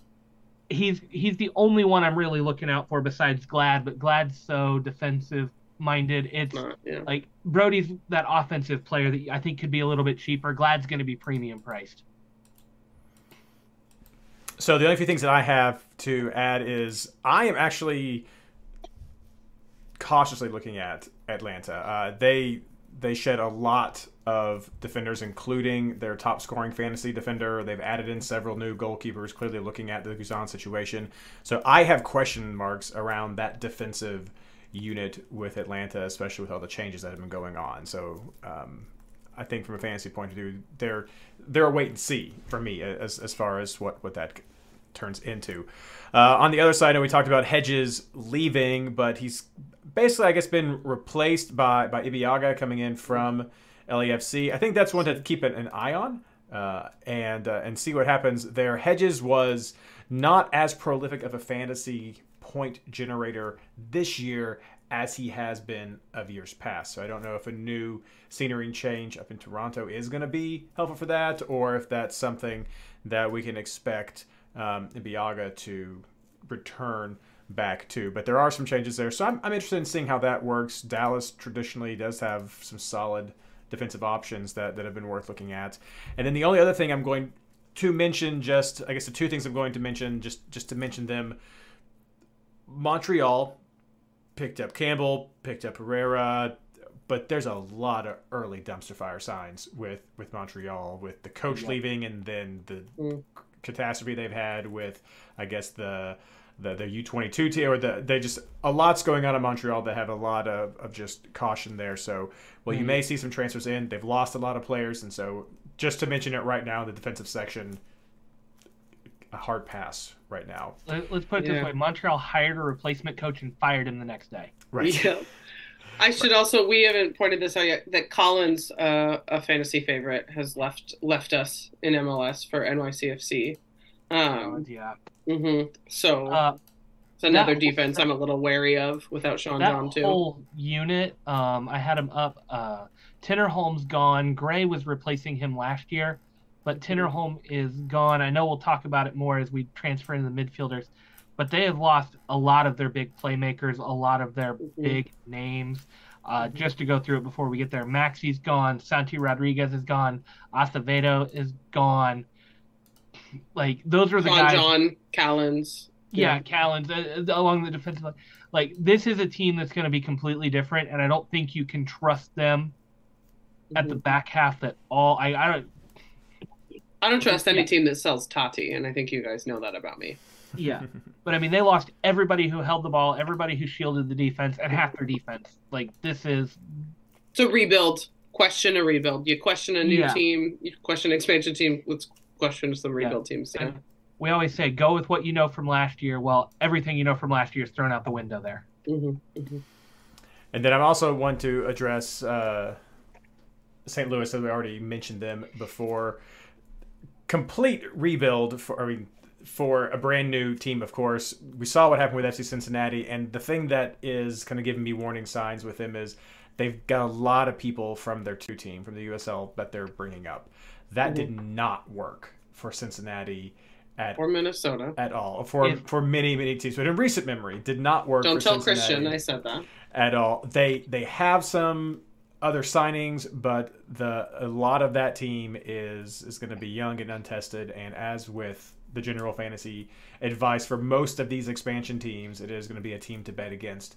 He's he's the only one I'm really looking out for besides Glad, but Glad's so defensive minded. It's Not, yeah. like Brody's that offensive player that I think could be a little bit cheaper. Glad's going to be premium priced. So the only few things that I have to add is I am actually cautiously looking at Atlanta. Uh, they they shed a lot of defenders, including their top scoring fantasy defender. They've added in several new goalkeepers, clearly looking at the Guzan situation. So I have question marks around that defensive unit with Atlanta, especially with all the changes that have been going on. So um, I think from a fantasy point of view, they're they're a wait and see for me as as far as what what that turns into. Uh, on the other side, know we talked about Hedges leaving, but he's basically, I guess, been replaced by by Ibeagha coming in from LAFC. I think that's one to keep an, eye on uh, and uh, and see what happens there. Hedges was not as prolific of a fantasy point generator this year as he has been of years past. So I don't know if a new scenery change up in Toronto is going to be helpful for that, or if that's something that we can expect um, Biaga to return back to. But there are some changes there, so I'm, I'm interested in seeing how that works. Dallas traditionally does have some solid defensive options that, that have been worth looking at. And then the only other thing I'm going to mention, just I guess the two things I'm going to mention, just just to mention them. Montreal picked up Campbell, picked up Herrera, but there's a lot of early dumpster fire signs with with Montreal, with the coach Yeah. leaving and then the Mm. catastrophe they've had with, I guess the the the U twenty two team or the they just a lot's going on in Montreal They have a lot of, of just caution there. So well, you Mhm. may see some transfers in. They've lost a lot of players, and so just to mention it right now, the defensive section, a hard pass right now. Let, us put it Yeah. this way: Montreal hired a replacement coach and fired him the next day. Right. Yeah. I should also we haven't pointed this out yet that Callens, uh, a fantasy favorite, has left left us in MLS for NYCFC. Um, yeah. Mm-hmm. So Uh, it's another defense I'm a little wary of without Sean that John too. whole unit, um, I had him up. Uh, Tinnerholm's gone. Gray was replacing him last year, but Mm-hmm. Tinnerholm is gone. I know we'll talk about it more as we transfer into the midfielders, but they have lost a lot of their big playmakers, a lot of their Mhm. big names. Uh, Mhm. Just to go through it before we get there, Maxi's gone. Santi Rodriguez is gone. Acevedo is gone. Like those are the Sean guys. John, Callens. Yeah, Callens uh, along the defensive line. Like this is a team that's going to be completely different, and I don't think you can trust them at Mm-hmm. the back half at all. I, I don't. I don't trust any Yeah. team that sells Tati, and I think you guys know that about me. Yeah, [laughs] but I mean they lost everybody who held the ball, everybody who shielded the defense, and half their defense. Like this is It's a rebuild. Question a rebuild. You question a new Yeah. team. You question expansion team. Let's question some Yeah. rebuild teams. Yeah. We always say go with what you know from last year. Well, everything you know from last year is thrown out the window there. hmm hmm And then I also want to address uh, St. Louis, as we already mentioned them before. Complete rebuild for I mean for a brand new team. Of course, we saw what happened with FC Cincinnati, and the thing that is kind of giving me warning signs with them is they've got a lot of people from their two team from the USL that they're bringing up. That did mm-hmm. not work for Cincinnati at Or Minnesota. at all for If- for many many teams, but in recent memory did not work. Don't for tell Cincinnati Christian I said that. at all. They they have some other signings, but the a lot of that team is is going to be young and untested. And as with the general fantasy advice for most of these expansion teams, it is going to be a team to bet against.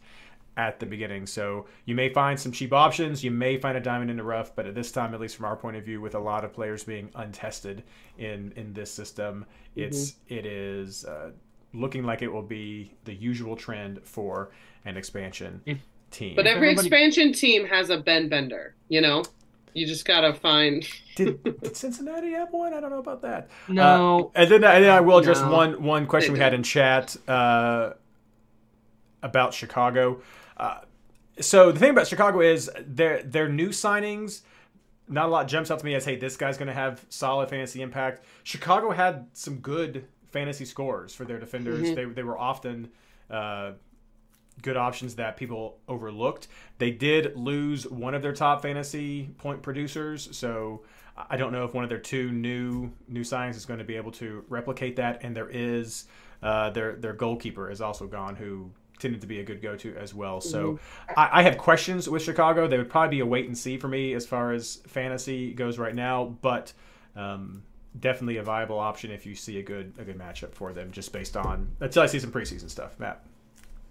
At the beginning. So you may find some cheap options, you may find a diamond in the rough, but at this time, at least from our point of view, with a lot of players being untested in in this system, it's mm-hmm. it is uh, looking like it will be the usual trend for an expansion if, team. But every Everybody... expansion team has a Ben Bender, you know. You just gotta find. [laughs] did, did Cincinnati have one? I don't know about that. No. Uh, and then and then I will address no. one one question we had in chat uh, about Chicago. Uh, so the thing about Chicago is their their new signings. Not a lot jumps out to me as hey, this guy's going to have solid fantasy impact. Chicago had some good fantasy scores for their defenders. Mm-hmm. They they were often uh, good options that people overlooked. They did lose one of their top fantasy point producers, so I don't know if one of their two new new signings is going to be able to replicate that. And there is uh, their their goalkeeper is also gone, who tended to be a good go to as well. So mm-hmm. I, I, have questions with Chicago. They would probably be a wait and see for me as far as fantasy goes right now, but. Um, definitely a viable option if you see a good a good matchup for them just based on until I see some preseason stuff. Matt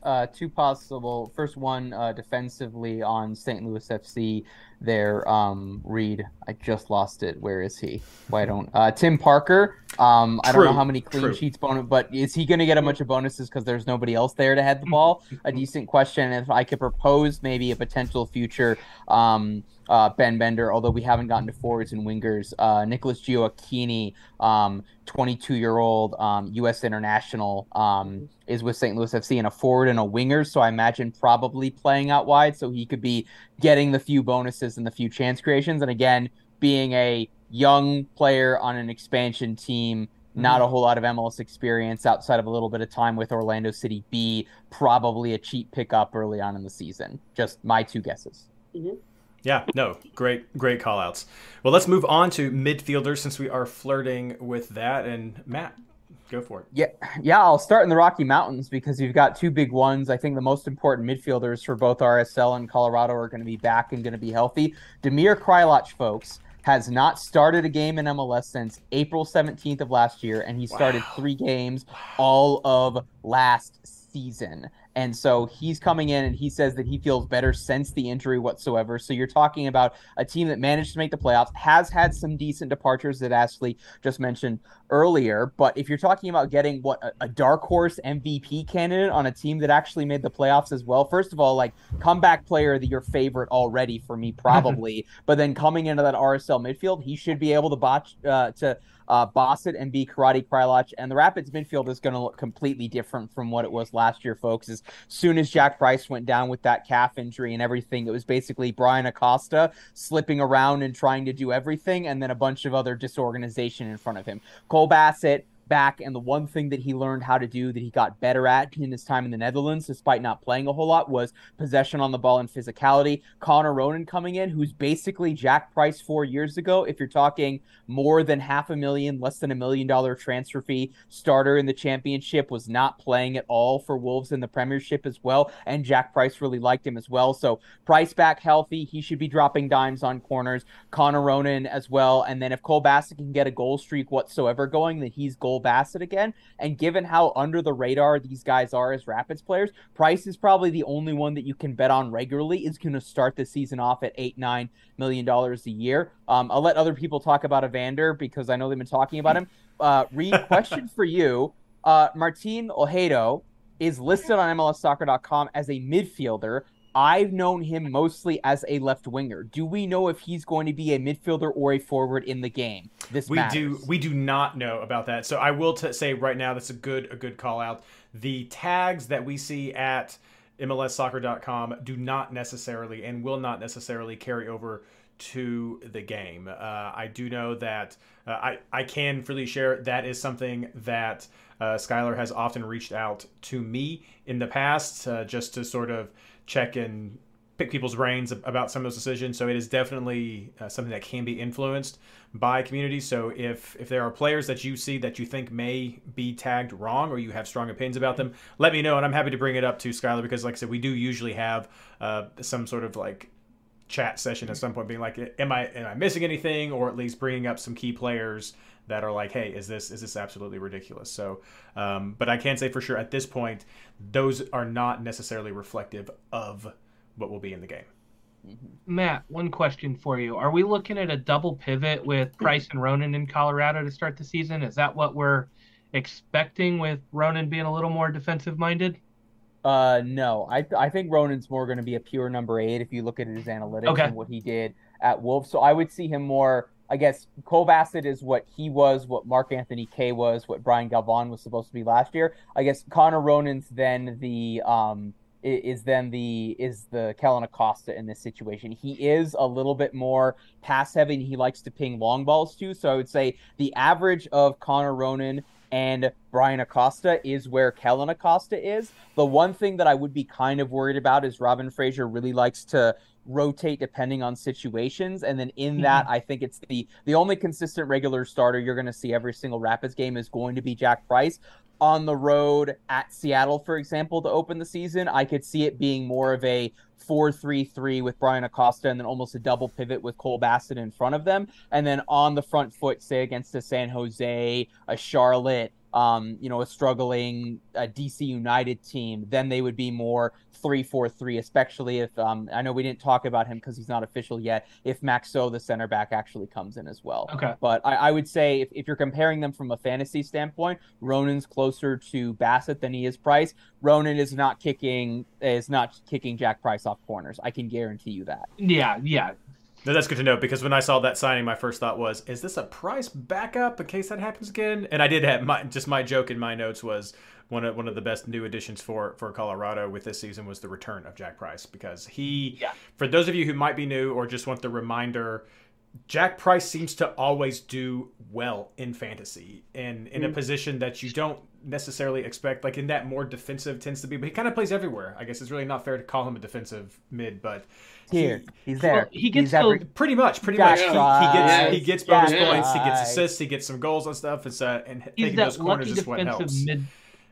uh, two possible. First one uh, defensively on St. Louis FC. There, um, Reed. I just lost it. Where is he? Why don't uh, Tim Parker? Um, I don't know how many clean True. sheets bonus, but is he going to get a bunch of bonuses because there's nobody else there to head the ball? a [laughs] decent question. If I could propose maybe a potential future. Um, uh, Ben Bender, although we haven't gotten to forwards and wingers. Uh, Nicholas Gioacchini, um, 22 year old um, U.S. international, um, is with St. Louis FC and a forward and a winger. So I imagine probably playing out wide. So he could be getting the few bonuses and the few chance creations. And again, being a young player on an expansion team, not mm-hmm. a whole lot of MLS experience outside of a little bit of time with Orlando City B, probably a cheap pickup early on in the season. Just my two guesses. Mm-hmm. Yeah, no, great, great call outs. Well, let's move on to midfielders since we are flirting with that. And Matt, go for it. Yeah, yeah, I'll start in the Rocky Mountains because you've got two big ones. I think the most important midfielders for both RSL and Colorado are going to be back and going to be healthy. Damir Kreilach, folks, has not started a game in MLS since April 17th of last year, and he started wow. three games all of last season. And so he's coming in and he says that he feels better since the injury whatsoever. So you're talking about a team that managed to make the playoffs, has had some decent departures that Ashley just mentioned earlier. But if you're talking about getting what a, a dark horse MVP candidate on a team that actually made the playoffs as well, first of all, like comeback player that your favorite already for me, probably. [laughs] but then coming into that RSL midfield, he should be able to botch uh, to uh, Bosset and B Karate Kreilach. And the Rapids midfield is going to look completely different from what it was last year, folks. As soon as Jack Price went down with that calf injury and everything, it was basically Bryan Acosta slipping around and trying to do everything, and then a bunch of other disorganization in front of him. Cole Bassett back. And the one thing that he learned how to do that he got better at in his time in the Netherlands, despite not playing a whole lot, was possession on the ball and physicality. Connor Ronan coming in, who's basically Jack Price four years ago. If you're talking more than half a million, less than a million dollar transfer fee, starter in the championship, was not playing at all for Wolves in the Premiership as well. And Jack Price really liked him as well. So Price back healthy. He should be dropping dimes on corners. Connor Ronan as well. And then if Cole Bassett can get a goal streak whatsoever going, then he's goal Bassett again. And given how under the radar these guys are as Rapids players, Price is probably the only one that you can bet on regularly is going to start the season off at eight, nine million dollars a year. Um, I'll let other people talk about Evander because I know they've been talking about him. Uh, Reed, [laughs] question for you. Uh, Martin Ojeda is listed on MLSsoccer.com as a midfielder. I've known him mostly as a left winger. Do we know if he's going to be a midfielder or a forward in the game? This we matters. do. We do not know about that. So I will t- say right now that's a good a good call out. The tags that we see at MLSsoccer.com do not necessarily and will not necessarily carry over to the game. Uh, I do know that uh, I I can freely share that is something that uh, Skylar has often reached out to me in the past uh, just to sort of check and pick people's brains about some of those decisions. So it is definitely uh, something that can be influenced by community. So if if there are players that you see that you think may be tagged wrong or you have strong opinions about them, let me know and I'm happy to bring it up to Skylar because like I said, we do usually have uh, some sort of like chat session at some point being like am I am I missing anything or at least bringing up some key players that are like, hey, is this is this absolutely ridiculous? So, um, but I can't say for sure at this point, those are not necessarily reflective of what will be in the game. Matt, one question for you: Are we looking at a double pivot with Price and Ronan in Colorado to start the season? Is that what we're expecting with Ronan being a little more defensive minded? Uh, no, I I think Ronan's more going to be a pure number eight if you look at his analytics Okay. and what he did at Wolves. So I would see him more. I guess Cole Bassett is what he was, what Mark Anthony Kaye was, what Braian Galván was supposed to be last year. I guess Connor Ronan's then the um is then the is the Kellyn Acosta in this situation. He is a little bit more pass heavy and he likes to ping long balls too. So I would say the average of Connor Ronan and Bryan Acosta is where Kellyn Acosta is. The one thing that I would be kind of worried about is Robin Fraser really likes to rotate depending on situations. And then in mm-hmm. that I think it's the the only consistent regular starter you're going to see every single Rapids game is going to be Jack Price. On the road at Seattle for example to open the season I could see it being more of a 4-3-3 with Bryan Acosta and then almost a double pivot with Cole Bassett in front of them. And then on the front foot say against a San Jose a Charlotte um, you know, a struggling uh, DC United team, then they would be more three four three. Especially if um, I know we didn't talk about him because he's not official yet. If Maxsø, the center back, actually comes in as well. Okay. But I, I would say if, if you're comparing them from a fantasy standpoint, Ronan's closer to Bassett than he is Price. Ronan is not kicking is not kicking Jack Price off corners. I can guarantee you that. Yeah, yeah. No, that's good to know because when I saw that signing, my first thought was, "Is this a price backup in case that happens again?" And I did have my just my joke in my notes was one of one of the best new additions for for Colorado with this season was the return of Jack Price because he, Yeah. for those of you who might be new or just want the reminder, Jack Price seems to always do well in fantasy and in a position that you don't necessarily expect. Like in that more defensive tends to be, but he kind of plays everywhere. I guess it's really not fair to call him a defensive mid, but Here, he- he's there. Well, he gets every- Pretty much, pretty much. He, he gets he gets bonus Jack points, he gets assists, he gets some goals and stuff. It's uh, and He's taking that those corners lucky is what defensive helps. mid.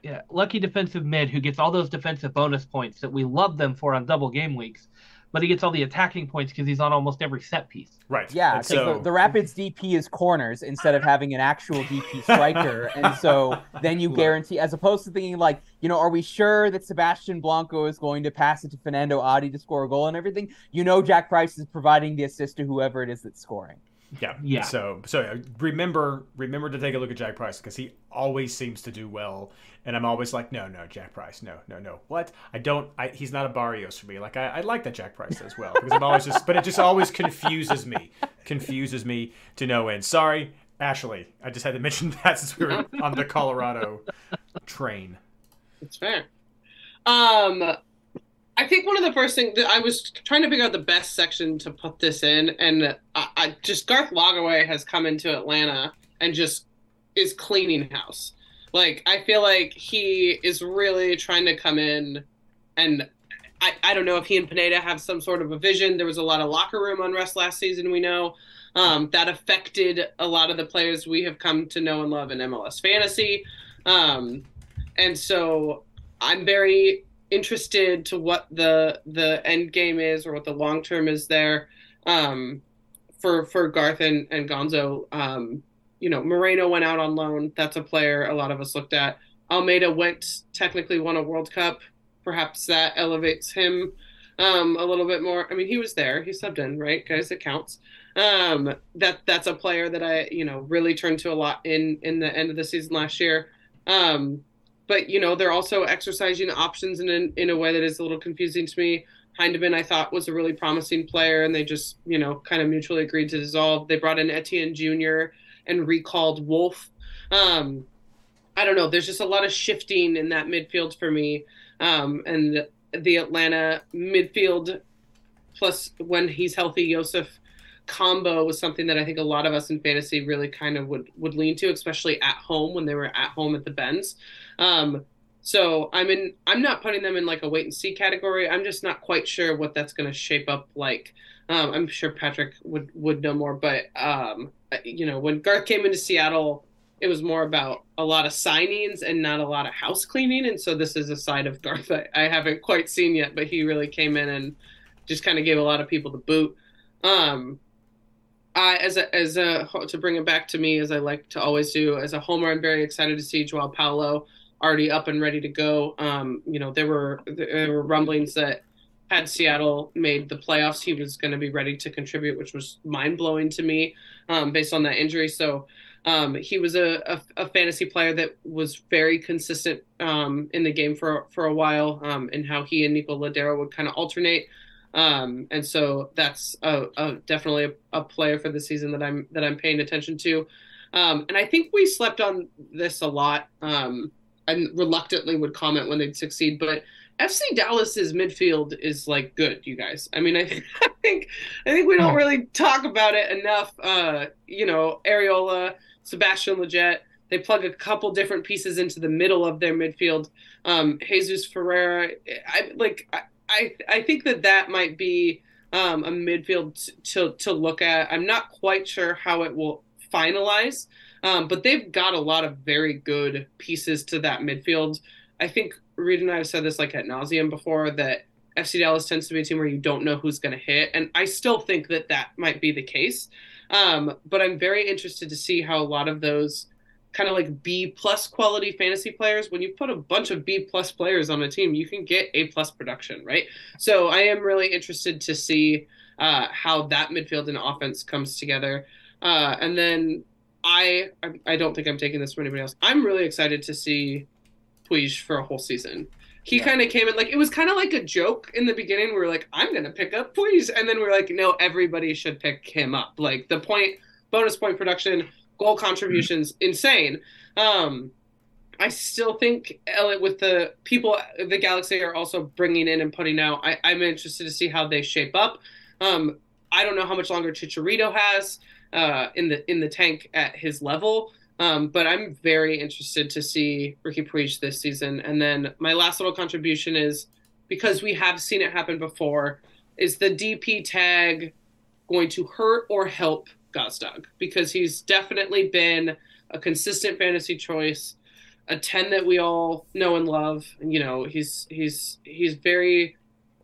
Yeah, lucky defensive mid who gets all those defensive bonus points that we love them for on double game weeks, but he gets all the attacking points because he's on almost every set piece. Right. Yeah, And 'cause so the, the Rapids DP is corners instead of having an actual DP [laughs] striker, and so then you guarantee, as opposed to thinking like, you know, are we sure that Sebastian Blanco is going to pass it to Fanendo Adi to score a goal and everything? You know, Jack Price is providing the assist to whoever it is that's scoring. Yeah, Yeah. So so remember remember to take a look at Jack Price because he always seems to do well, and I'm always like, no, no, Jack Price, no, no, no. What? I don't. I, he's not a Barrios for me. Like I, I like that Jack Price as well because I'm always just, but it just always confuses me, confuses me to no end. Sorry, Ashley. I just had to mention [laughs] that since we were on the Colorado train. It's fair. Um, I think one of the first things that I was trying to figure out the best section to put this in, and I, I just Garth Lagerwey has come into Atlanta and just is cleaning house. Like I feel like he is really trying to come in, and I, I don't know if he and Pineda have some sort of a vision. There was a lot of locker room unrest last season. We know um, that affected a lot of the players we have come to know and love in MLS fantasy. Um, and so I'm very interested to what the the end game is or what the long term is there um, for for Garth and, and Gonzo. Um, you know, Moreno went out on loan. That's a player a lot of us looked at. Almada went technically won a World Cup. Perhaps that elevates him um, a little bit more. I mean, he was there. He subbed in, right, guys? It counts. Um, that that's a player that I you know really turned to a lot in in the end of the season last year. Um, but you know they're also exercising options in an, in a way that is a little confusing to me. Heidemann I thought was a really promising player, and they just you know kind of mutually agreed to dissolve. They brought in Etienne Jr. and recalled Wolf. Um, I don't know. There's just a lot of shifting in that midfield for me, um, and the, Atlanta midfield plus when he's healthy, Josef combo was something that I think a lot of us in fantasy really kind of would would lean to, especially at home when they were at home at the Benz. Um, so I'm in. I'm not putting them in like a wait and see category. I'm just not quite sure what that's going to shape up like. Um, I'm sure Patrick would would know more, but um, you know when Garth came into Seattle, it was more about a lot of signings and not a lot of house cleaning. And so this is a side of Garth I, I haven't quite seen yet, but he really came in and just kind of gave a lot of people the boot. Um, I, as a as a to bring it back to me as I like to always do as a homer, I'm very excited to see Joao Paulo already up and ready to go. Um, you know, there were there were rumblings that had Seattle made the playoffs, he was going to be ready to contribute, which was mind blowing to me um, based on that injury. So um, he was a, a, a, fantasy player that was very consistent um, in the game for for a while, um, and how he and Nico Lodeiro would kind of alternate. Um, and so that's a, a definitely a, a, player for the season that I'm that I'm paying attention to. Um, and I think we slept on this a lot. Um, and reluctantly would comment when they'd succeed, but FC Dallas's midfield is like good, you guys. I mean, I, [laughs] I think I think we don't really talk about it enough. Uh, you know, Arriola, Sebastian Lletget, they plug a couple different pieces into the middle of their midfield. Um, Jesus Ferreira, I like. I, I, I think that that might be um, a midfield to to look at. I'm not quite sure how it will finalize, um, but they've got a lot of very good pieces to that midfield. I think Reed and I have said this like at nauseum before that FC Dallas tends to be a team where you don't know who's going to hit, and I still think that that might be the case. Um, but I'm very interested to see how a lot of those kind of like B plus quality fantasy players. When you put a bunch of B plus players on a team, you can get A plus production, right? So I am really interested to see uh, how that midfield and offense comes together. Uh, and then I I don't think I'm taking this from anybody else. I'm really excited to see Puig for a whole season. He yeah. kind of came in like it was kind of like a joke in the beginning. We were like, I'm gonna pick up Puig, and then we are like, no, everybody should pick him up. Like the point bonus point production goal contributions insane. Um, I still think Elliot with the people the Galaxy are also bringing in and putting out. I, I'm interested to see how they shape up. Um, I don't know how much longer Chicharito has uh, in the in the tank at his level, um, but I'm very interested to see Riqui Puig this season. And then my last little contribution is because we have seen it happen before. Is the DP tag going to hurt or help Gazdag because he's definitely been a consistent fantasy choice, a 10 that we all know and love. You know, he's he's he's very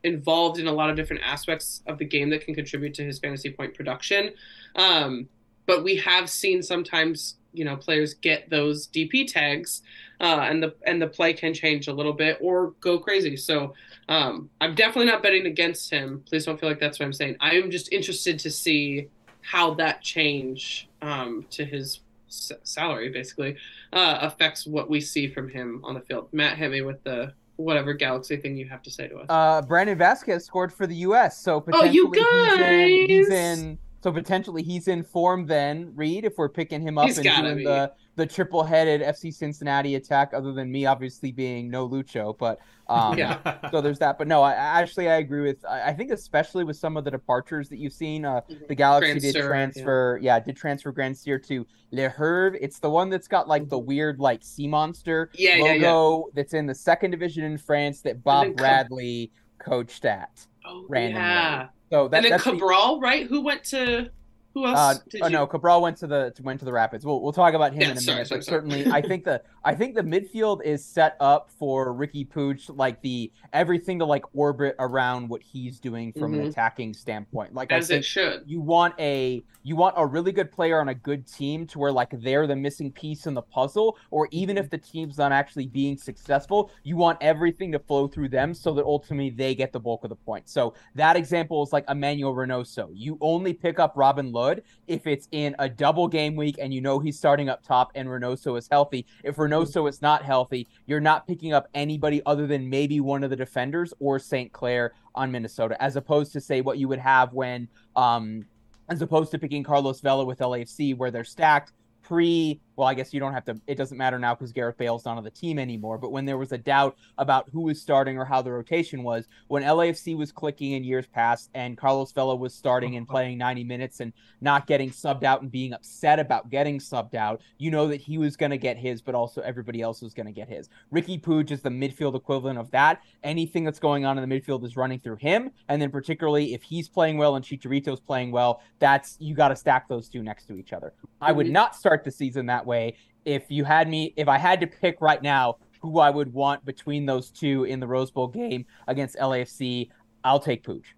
involved in a lot of different aspects of the game that can contribute to his fantasy point production. Um, but we have seen sometimes you know players get those DP tags, uh, and the and the play can change a little bit or go crazy. So um, I'm definitely not betting against him. Please don't feel like that's what I'm saying. I am just interested to see how that change um, to his s- salary basically uh, affects what we see from him on the field. Matt, hit me with the whatever Galaxy thing you have to say to us. Uh, Brandon Vazquez scored for the U.S. So potentially oh, you guys! He's in, he's in, so potentially he's in form then. Reed, if we're picking him up he's and doing be. the the triple headed FC Cincinnati attack, other than me obviously being no Lucho. But um, yeah, [laughs] so there's that. But no, I actually I agree with. I, I think especially with some of the departures that you've seen, uh, mm-hmm. the Galaxy transfer, did transfer. Yeah. yeah. did transfer Grandsir to Le Havre. It's the one that's got like the mm-hmm. weird like sea monster yeah, logo yeah, that's in the second division in France that Bob Bradley coached at. Oh, randomly. yeah. So that, and then Cabral, the... right? Who went to who else? Uh, oh you... no, Cabral went to the went to the Rapids. We'll we'll talk about him yeah, in a sorry, minute. Sorry, certainly, I think the [laughs] I think the midfield is set up for Riqui Puig, like the everything to like orbit around what he's doing from mm-hmm. an attacking standpoint. Like as it should. You want a you want a really good player on a good team to where like they're the missing piece in the puzzle, or even if the team's not actually being successful, you want everything to flow through them so that ultimately they get the bulk of the points. So that example is like Emmanuel Reynoso. You only pick up Robin Lod if it's in a double game week and you know he's starting up top and Reynoso is healthy. If Reynoso is not healthy, you're not picking up anybody other than maybe one of the defenders or St. Clair on Minnesota, as opposed to say what you would have when um as opposed to picking Carlos Vela with LAFC where they're stacked pre well, I guess you don't have to. It doesn't matter now because Gareth Bale's not on the team anymore. But when there was a doubt about who was starting or how the rotation was, when LAFC was clicking in years past and Carlos Vela was starting and playing 90 minutes and not getting subbed out and being upset about getting subbed out, you know that he was going to get his, but also everybody else was going to get his. Riqui Puig is the midfield equivalent of that. Anything that's going on in the midfield is running through him. And then, particularly if he's playing well and Chicharito's playing well, that's you got to stack those two next to each other. I would mm-hmm. not start the season that way. If you had me, if I had to pick right now who I would want between those two in the Rose Bowl game against LAFC, I'll take Pooch.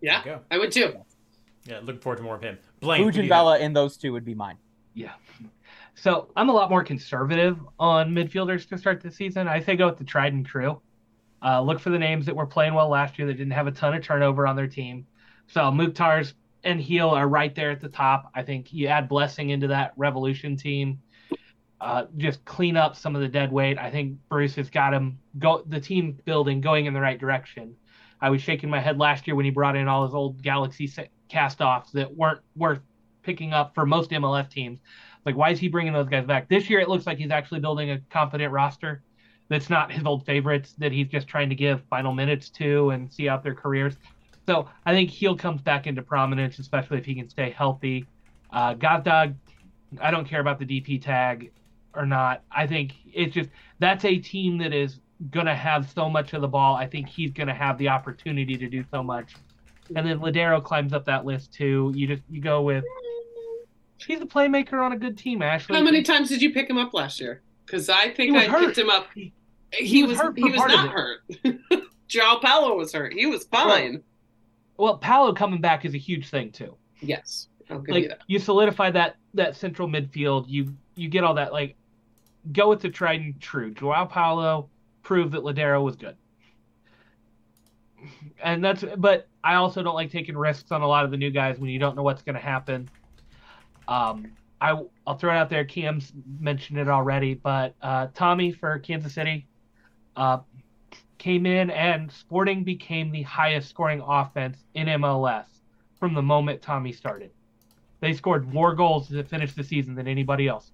Yeah, I would too. Yeah, looking forward to more of him. Blaine, Fuji and Bella in those two would be mine. Yeah. So I'm a lot more conservative on midfielders to start the season. I say go with the tried and true. Uh, look for the names that were playing well last year that didn't have a ton of turnover on their team. So Mukhtar's and Gil are right there at the top. I think you add Blessing into that Revolution team. Uh, just clean up some of the dead weight. I think Bruce has got him go the team building going in the right direction. I was shaking my head last year when he brought in all his old Galaxy cast-offs that weren't worth picking up for most MLS teams. Like, why is he bringing those guys back? This year, it looks like he's actually building a confident roster that's not his old favorites that he's just trying to give final minutes to and see out their careers. So I think Gil comes back into prominence, especially if he can stay healthy. Uh, Gazdag, I don't care about the DP tag or not. I think it's just that's a team that is going to have so much of the ball. I think he's going to have the opportunity to do so much. And then Lodeiro climbs up that list too. You just you go with he's a playmaker on a good team. Ashley, how many times did you pick him up last year? Because I think I hurt. picked him up. He, he was, was he was not hurt. [laughs] Joao Paulo was hurt. He was fine. Well, well, Paulo coming back is a huge thing too. Yes, like you, you solidify that that central midfield. You you get all that like go with the tried and true. Joao Paulo proved that Lodeiro was good. And that's but I also don't like taking risks on a lot of the new guys when you don't know what's going to happen. Um, I I'll throw it out there. Cam's mentioned it already, but uh, Thommy for Kansas City uh, came in and Sporting became the highest scoring offense in MLS from the moment Thommy started. They scored more goals to finish the season than anybody else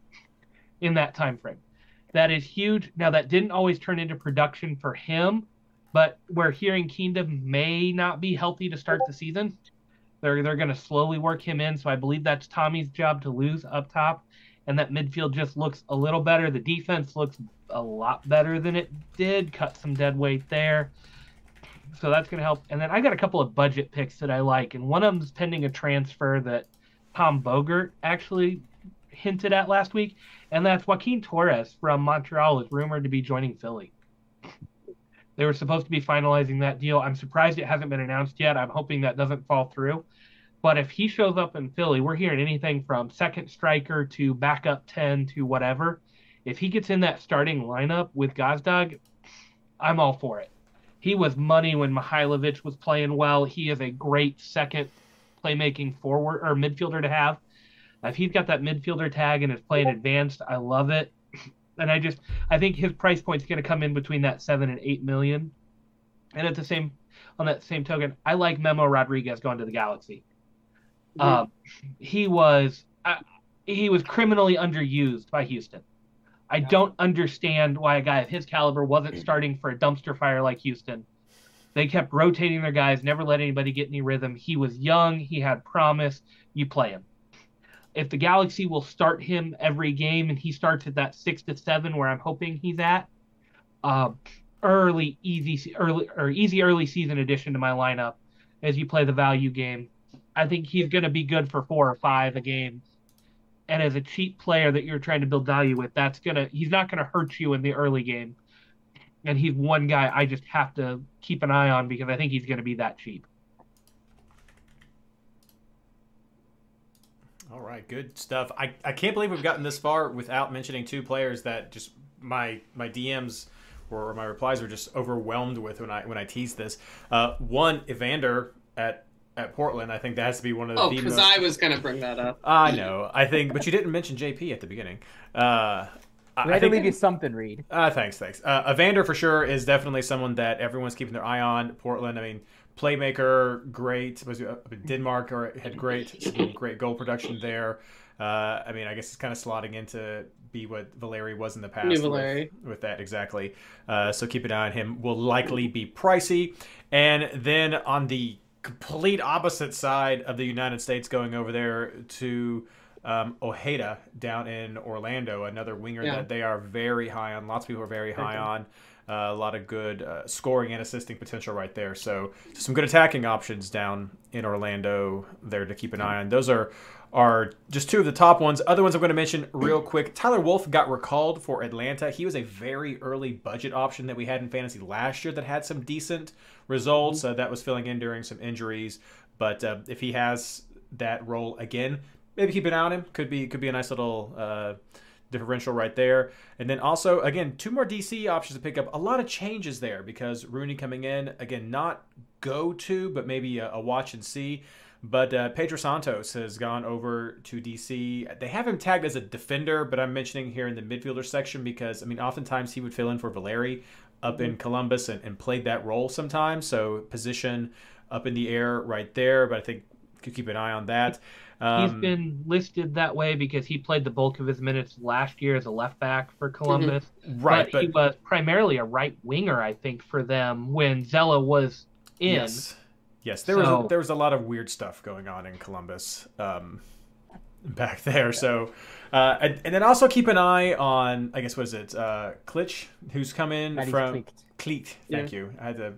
in that time frame. That is huge. Now that didn't always turn into production for him, but we're hearing Kingdom may not be healthy to start the season. They're they're going to slowly work him in. So I believe that's Thommy's job to lose up top, and that midfield just looks a little better. The defense looks a lot better than it did. Cut some dead weight there. So that's going to help. And then I got a couple of budget picks that I like, and one of them's pending a transfer that Tom Bogert actually hinted at last week, and that's Joaquin Torres from Montreal is rumored to be joining Philly. They were supposed to be finalizing that deal. I'm surprised it hasn't been announced yet. I'm hoping that doesn't fall through. But if he shows up in Philly, we're hearing anything from second striker to backup 10 to whatever. If he gets in that starting lineup with Gazdag, I'm all for it. He was money when Mihailovic was playing well. He is a great second playmaking forward or midfielder to have. If he's got that midfielder tag and is playing advanced, I love it [clears throat] and I just I think his price point is going to come in between that seven and eight million. And at the same on that same token, I like Memo Rodriguez going to the Galaxy. Mm-hmm. Um, he was uh, he was criminally underused by Houston. I don't understand why a guy of his caliber wasn't [clears throat] starting for a dumpster fire like Houston. They kept rotating their guys, never let anybody get any rhythm. He was young, he had promise. You play him if the Galaxy will start him every game and he starts at that six to seven where I'm hoping he's at, uh, early easy early or easy early season addition to my lineup as you play the value game. I think he's going to be good for four or five a game. And as a cheap player that you're trying to build value with, that's gonna he's not gonna hurt you in the early game. And he's one guy I just have to keep an eye on because I think he's going to be that cheap. All right, good stuff. I, I can't believe we've gotten this far without mentioning two players that just my my DMs or my replies were just overwhelmed with when I when I teased this. Uh, one, Evander at at Portland. I think that has to be one of the. Oh, because most... I was going to bring that up. I know. I think, but you didn't mention JP at the beginning. Uh, we had to leave you something, Reed. Uh, thanks, thanks. Uh, Evander for sure is definitely someone that everyone's keeping their eye on. Portland. I mean, playmaker, great. Was uh, Denmark or had great, great goal production there. Uh, I mean, I guess it's kind of slotting into be what Valeri was in the past. New Valeri. With, with that, exactly. Uh, so keep an eye on him. Will likely be pricey. And then on the complete opposite side of the United States, going over there to um, Ojeda down in Orlando, another winger yeah. that they are very high on. Lots of people are very high on. Uh, a lot of good uh, scoring and assisting potential right there. So some good attacking options down in Orlando there to keep an eye on. Those are are just two of the top ones. Other ones I'm going to mention real quick. Tyler Wolff got recalled for Atlanta. He was a very early budget option that we had in fantasy last year that had some decent results. Uh, that was filling in during some injuries. But uh, if he has that role again. Maybe keep an eye on him. Could be could be a nice little uh, differential right there. And then also again two more DC options to pick up. A lot of changes there because Rooney coming in again not go to but maybe a, a watch and see. But uh, Pedro Santos has gone over to DC. They have him tagged as a defender, but I'm mentioning here in the midfielder section because I mean, oftentimes he would fill in for Valeri up in Columbus and, and played that role sometimes. So position up in the air right there. But I think could keep an eye on that. Um, He's been listed that way because he played the bulk of his minutes last year as a left back for Columbus. right, but, he was primarily a right winger, I think, for them when Zella was in. Yes. Yes, there So- was a, there was a lot of weird stuff going on in Columbus um, back there. So, uh, and, and then also keep an eye on I guess what is it, uh, Klitsch, who's come in Matty from Cleek. Cleat. Thank you. I had to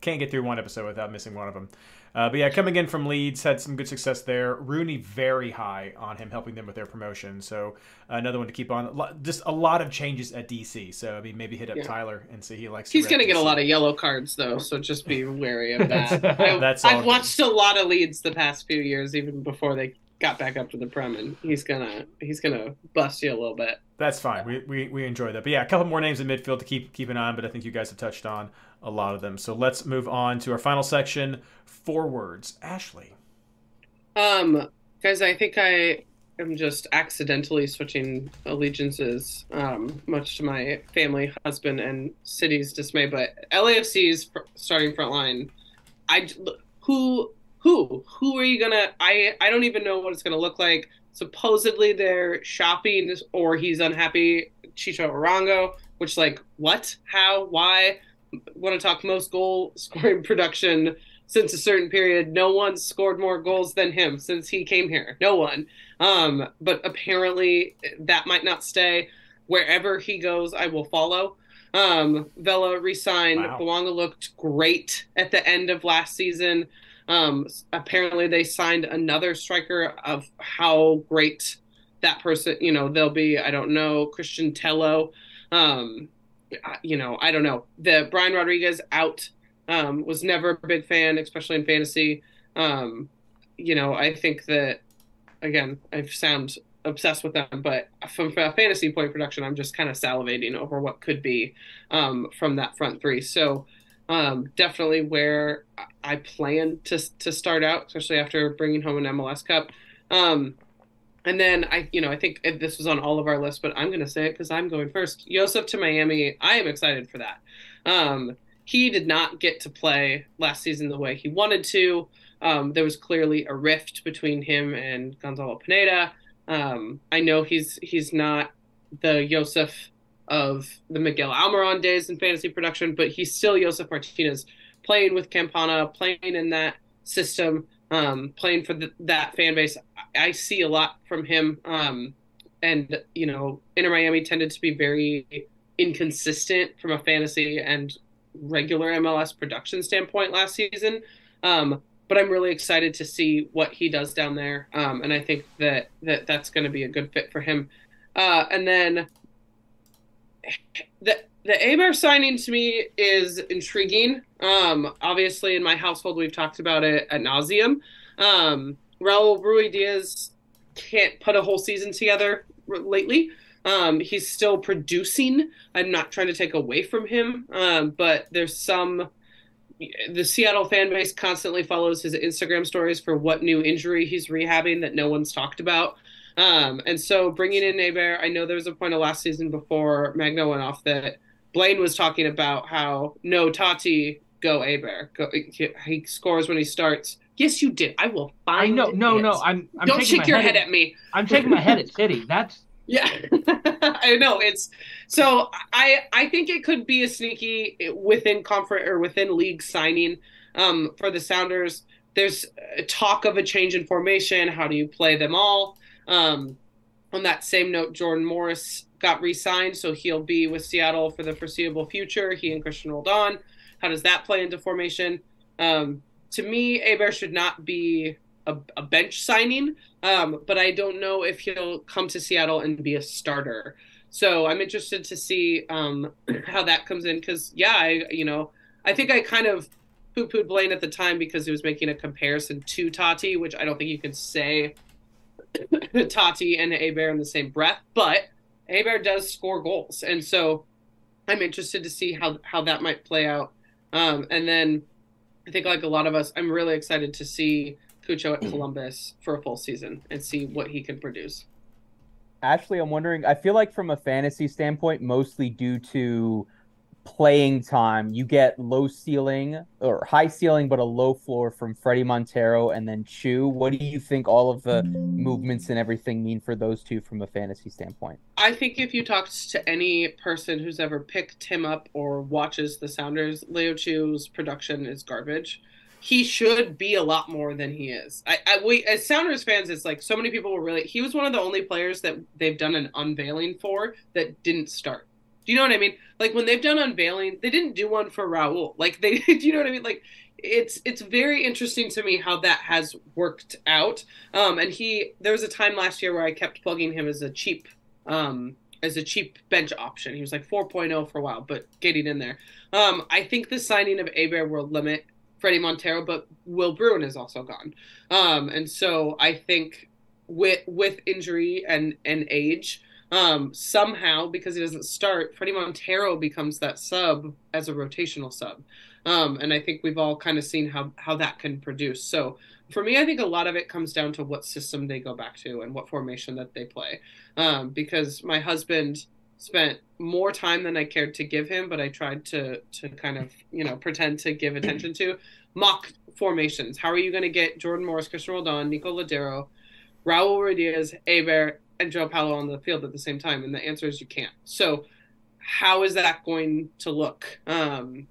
can't get through one episode without missing one of them. Uh, but yeah, coming in from Leeds, had some good success there. Rooney very high on him, helping them with their promotion. So another one to keep on. Just a lot of changes at DC. So I mean, maybe hit up Yeah. Tyler and see he likes. He's going to rep get a lot of yellow cards, though, so just be wary of [laughs] that. I, That's all I've good. watched a lot of Leeds the past few years, even before they got back up to the Prem, and he's gonna he's gonna bust you a little bit. That's fine. We, we, we enjoy that. But yeah, a couple more names in midfield to keep keep an eye on, but I think you guys have touched on a lot of them. So let's move on to our final section, forwards. Ashley. Um, guys, I think I am just accidentally switching allegiances, um, much to my family, husband, and city's dismay. But LAFC's starting front line, I who who who are you gonna? I I don't even know what it's gonna look like. Supposedly they're shopping, or he's unhappy. Chicho Arango, which like what? How? Why? Want to talk most goal [laughs] scoring production since a certain period. No one scored more goals than him since he came here. No one. Um, but apparently that might not stay. Wherever he goes, I will follow. Um, Vela resigned. Wow. Looked great at the end of last season. Um, apparently they signed another striker of how great that person, you know, they'll be, I don't know, Christian Tello. Um, you know, I don't know. The Brian Rodriguez out um, was never a big fan, especially in fantasy. Um, you know, I think that again, I sound obsessed with them, but from a fantasy point production, I'm just kind of salivating over what could be um, from that front three. So um, definitely where I plan to to start out, especially after bringing home an MLS Cup. Um, and then I, you know, I think this was on all of our lists, but I'm going to say it because I'm going first. Josef to Miami. I am excited for that. Um, he did not get to play last season the way he wanted to. Um, there was clearly a rift between him and Gonzalo Pineda. Um, I know he's he's not the Josef of the Miguel Almiron days in fantasy production, but he's still Josef Martinez playing with Campana, playing in that system, um, playing for the, that fan base. I, I see a lot from him. Um, and, you know, Inter Miami tended to be very inconsistent from a fantasy and regular MLS production standpoint last season. Um, but I'm really excited to see what he does down there. Um, and I think that, that that's going to be a good fit for him. Uh, and then the the Héber signing to me is intriguing. Um, obviously, in my household, we've talked about it at nauseum. Um, Raul Ruidiaz can't put a whole season together lately. Um, he's still producing. I'm not trying to take away from him, um, but there's some. The Seattle fan base constantly follows his Instagram stories for what new injury he's rehabbing that no one's talked about. Um, and so bringing in Héber, I know there was a point of last season before Magno went off that Blaine was talking about how no Tati go Héber. Go, he, he scores when he starts. Yes, you did. I will find. I know, no, it. no. I'm, I'm Don't shake your head head at me. I'm shaking my head at City. [laughs] That's Yeah, [laughs] I know it's so. I I think it could be a sneaky within conference or within league signing um, for the Sounders. There's talk of a change in formation. How do you play them all? Um, on that same note, Jordan Morris got re-signed, so he'll be with Seattle for the foreseeable future. He and Cristian Roldan. How does that play into formation? Um, to me, Héber should not be a, a bench signing, um, but I don't know if he'll come to Seattle and be a starter. So I'm interested to see um, [clears throat] how that comes in because, yeah, I you know I think I kind of poo pooed Blaine at the time because he was making a comparison to Tati, which I don't think you can say [laughs] Tati and Bear in the same breath, but Bear does score goals. And so I'm interested to see how, how that might play out. Um, and then I think, like a lot of us, I'm really excited to see Cucho at Columbus for a full season and see what he can produce. Ashley, I'm wondering, I feel like from a fantasy standpoint, mostly due to playing time, you get low ceiling or high ceiling, but a low floor from Fredy Montero and then Chu. What do you think all of the movements and everything mean for those two from a fantasy standpoint? I think if you talked to any person who's ever picked him up or watches the Sounders, Leo Chu's production is garbage. He should be a lot more than he is. I, I we as Sounders fans, it's like so many people were really. He was one of the only players that they've done an unveiling for that didn't start. You know what I mean? Like when they've done unveiling, they didn't do one for Raul. Like they, [laughs] do you know what I mean? Like it's it's very interesting to me how that has worked out. Um, and he there was a time last year where I kept plugging him as a cheap um as a cheap bench option. He was like 4.0 for a while, but getting in there. Um, I think the signing of Héber will limit Fredy Montero, but Will Bruin is also gone. Um, and so I think with with injury and and age, um, somehow because he doesn't start, Fredy Montero becomes that sub as a rotational sub. Um, and I think we've all kind of seen how how that can produce. So for me, I think a lot of it comes down to what system they go back to and what formation that they play. Um, because my husband spent more time than I cared to give him, but I tried to to kind of you know pretend to give attention to mock formations. How are you going to get Jordan Morris, Cristian Roldan, Nico Lodeiro, Raul Ruidiaz, Héber, and Joao Paulo on the field at the same time? And the answer is you can't. So how is that going to look? Um,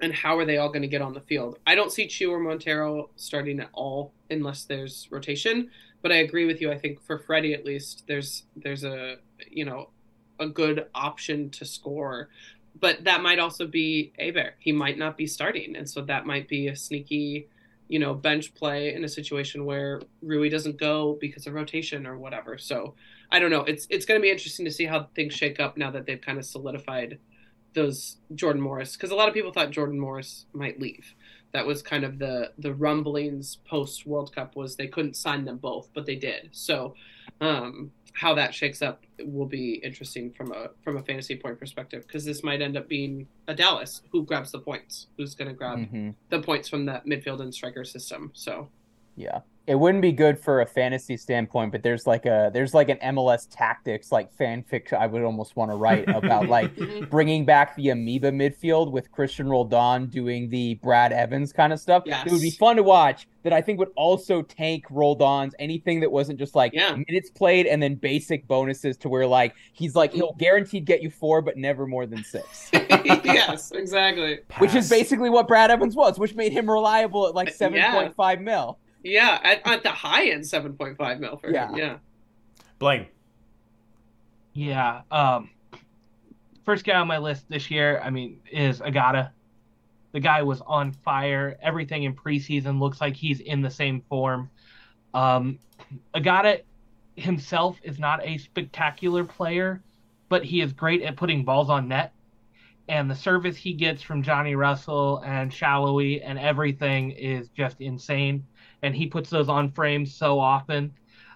and how are they all going to get on the field? I don't see Chu or Montero starting at all unless there's rotation. But I agree with you. I think for Fredy at least, there's there's a you know a good option to score. But that might also be Héber. He might not be starting, and so that might be a sneaky, you know, bench play in a situation where Rui doesn't go because of rotation or whatever. So I don't know. It's it's going to be interesting to see how things shake up now that they've kind of solidified those Jordan Morris because a lot of people thought Jordan Morris might leave. That was kind of the the rumblings post World Cup was they couldn't sign them both, but they did. So um, how that shakes up will be interesting from a from a fantasy point perspective because this might end up being a Dallas who grabs the points, who's going to grab mm-hmm. the points from that midfield and striker system. So yeah, it wouldn't be good for a fantasy standpoint, but there's like a there's like an MLS tactics like fanfic I would almost want to write about like [laughs] mm-hmm. bringing back the amoeba midfield with Cristian Roldan doing the Brad Evans kind of stuff. Yes. It would be fun to watch. That I think would also tank Roldan's anything that wasn't just like yeah. minutes played and then basic bonuses to where like he's like he'll guaranteed get you four but never more than six. [laughs] yes, exactly. Pass. Which is basically what Brad Evans was, which made him reliable at like seven point five yeah. mil. Yeah, at, at the high end, seven point five mil for yeah. him. Yeah. Blaine. Yeah. Um. First guy on my list this year, I mean, is Agada. The guy was on fire. Everything in preseason looks like he's in the same form. Um, Agada himself is not a spectacular player, but he is great at putting balls on net. And the service he gets from Johnny Russell and Sallói and everything is just insane and he puts those on frames so often.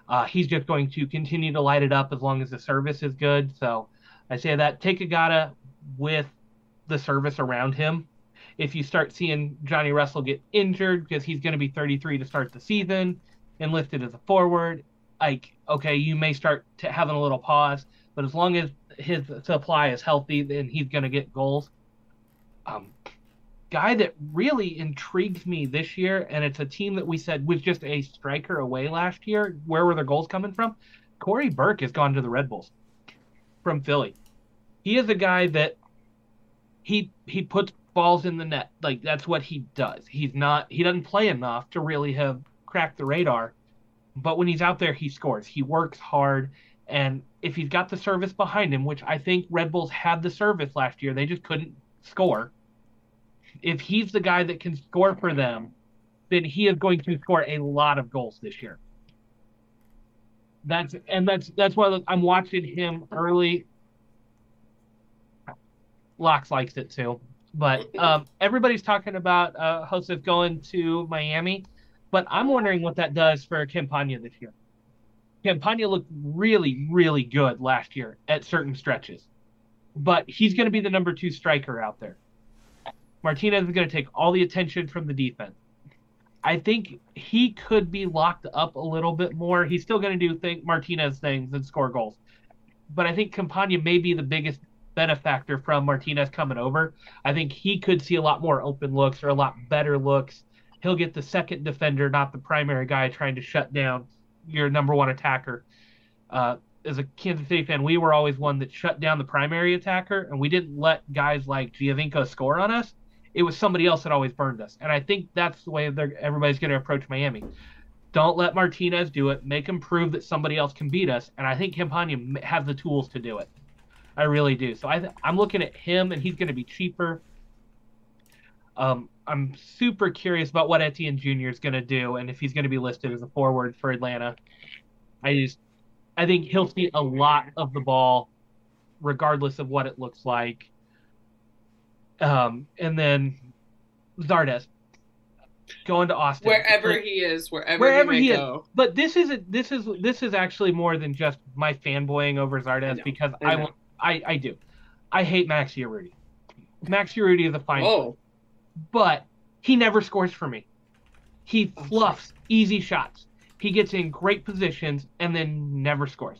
Uh, he's just going to continue to light it up as long as the service is good. So I say that take Agada with the service around him. If you start seeing Johnny Russell get injured because he's going to be 33 to start the season and listed as a forward, like okay, you may start having a little pause. But as long as his supply is healthy, then he's going to get goals. Um, guy that really intrigues me this year, and it's a team that we said was just a striker away last year. Where were their goals coming from? Cory Burke has gone to the Red Bulls from Philly. He is a guy that he he puts balls in the net. Like that's what he does. He's not he doesn't play enough to really have cracked the radar. But when he's out there, he scores. He works hard. And if he's got the service behind him, which I think Red Bulls had the service last year, they just couldn't score if he's the guy that can score for them, then he is going to score a lot of goals this year. That's and that's that's why I'm watching him early. Locks likes it too. But um, everybody's talking about uh, Josef going to Miami, but I'm wondering what that does for Campana this year. Campana looked really, really good last year at certain stretches, but he's going to be the number two striker out there. Martinez is going to take all the attention from the defense. I think he could be locked up a little bit more. He's still going to do think Martinez things and score goals, but I think Campana may be the biggest benefactor from Martinez coming over. I think he could see a lot more open looks or a lot better looks. He'll get the second defender, not the primary guy trying to shut down your number one attacker. Uh, as a Kansas City fan, we were always one that shut down the primary attacker, and we didn't let guys like Giovinco score on us. It was somebody else that always burned us, and I think that's the way everybody's going to approach Miami. Don't let Martinez do it. Make him prove that somebody else can beat us, and I think Campana has the tools to do it. I really do. So I I'm looking at him, and he's going to be cheaper. Um, I'm super curious about what Etienne Jr. is going to do, and if he's going to be listed as a forward for Atlanta. I just, I think he'll see a lot of the ball, regardless of what it looks like. Um, and then Zardes going to Austin, wherever he is, wherever, wherever he, he is. go. But this is this is this is actually more than just my fanboying over Zardes because I, I, I I do, I hate Max Urruti. Max Urruti is a fine. Oh but he never scores for me. He Oh, fluffs easy shots. He gets in great positions and then never scores.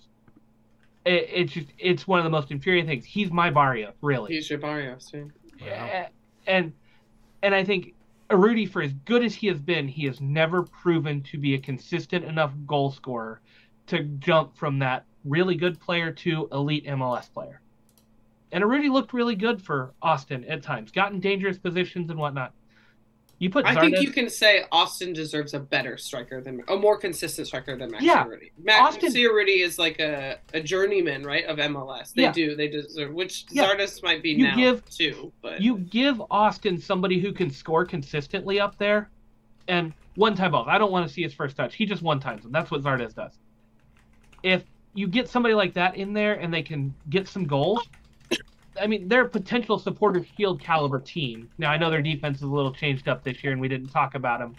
It, it's just it's one of the most infuriating things. He's my Barrios, really. He's your Barrios, too. Yeah. And and I think Urruti, for as good as he has been, he has never proven to be a consistent enough goal scorer to jump from that really good player to elite MLS player. And Urruti looked really good for Austin at times, got in dangerous positions and whatnot. You put I think you can say Austin deserves a better striker than a more consistent striker than Max Yeah. Urruti. Max Austin- is like a, a journeyman, right, of MLS. They Yeah. do, they deserve, which Yeah. Zardes might be You now give- too. But you give Austin somebody who can score consistently up there, and one time balls. I don't want to see his first touch. He just one times them. That's what Zardes does. If you get somebody like that in there and they can get some goals, I mean, they're a potential supporter shield caliber team. Now I know their defense is a little changed up this year, and we didn't talk about them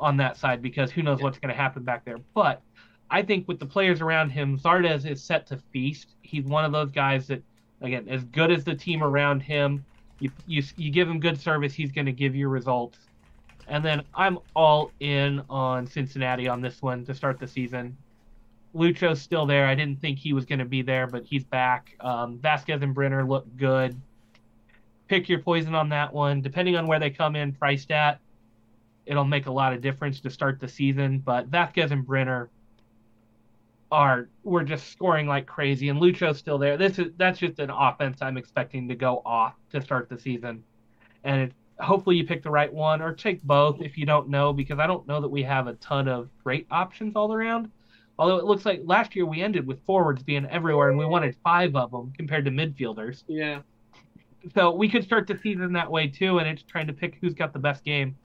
on that side because who knows what's going to happen back there. But I think with the players around him, Zardes is set to feast. He's one of those guys that, again, as good as the team around him, you you, you give him good service, he's going to give you results. And then I'm all in on Cincinnati on this one to start the season. Lucho's still there. I didn't think he was going to be there, but he's back. Um, Vazquez and Brenner look good. Pick your poison on that one. Depending on where they come in priced at, it'll make a lot of difference to start the season. But Vazquez and Brenner are we're just scoring like crazy, and Lucho's still there. This is that's just an offense I'm expecting to go off to start the season, and it, hopefully you pick the right one or take both if you don't know because I don't know that we have a ton of great options all around. Although it looks like last year we ended with forwards being everywhere, and we wanted five of them compared to midfielders. yeah, So we could start the season that way too, and it's trying to pick who's got the best game.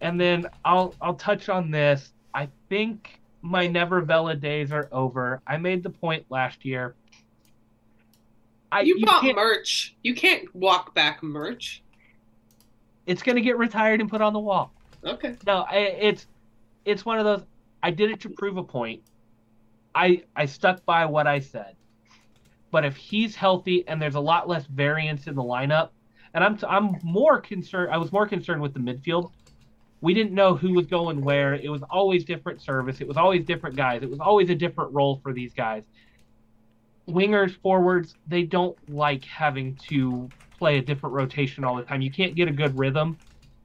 And then I'll I'll touch on this. I think my Never Vela days are over. I made the point last year. I, you, bought can't- merch. You can't walk back merch. It's gonna get retired and put on the wall. Okay. No, I, it's it's one of those. I did it to prove a point. I I stuck by what I said. But if he's healthy and there's a lot less variance in the lineup, and I'm I'm more concerned. I was more concerned with the midfield. We didn't know who was going where. It was always different service. It was always different guys. It was always a different role for these guys. Wingers, forwards, they don't like having to play a different rotation all the time. You can't get a good rhythm.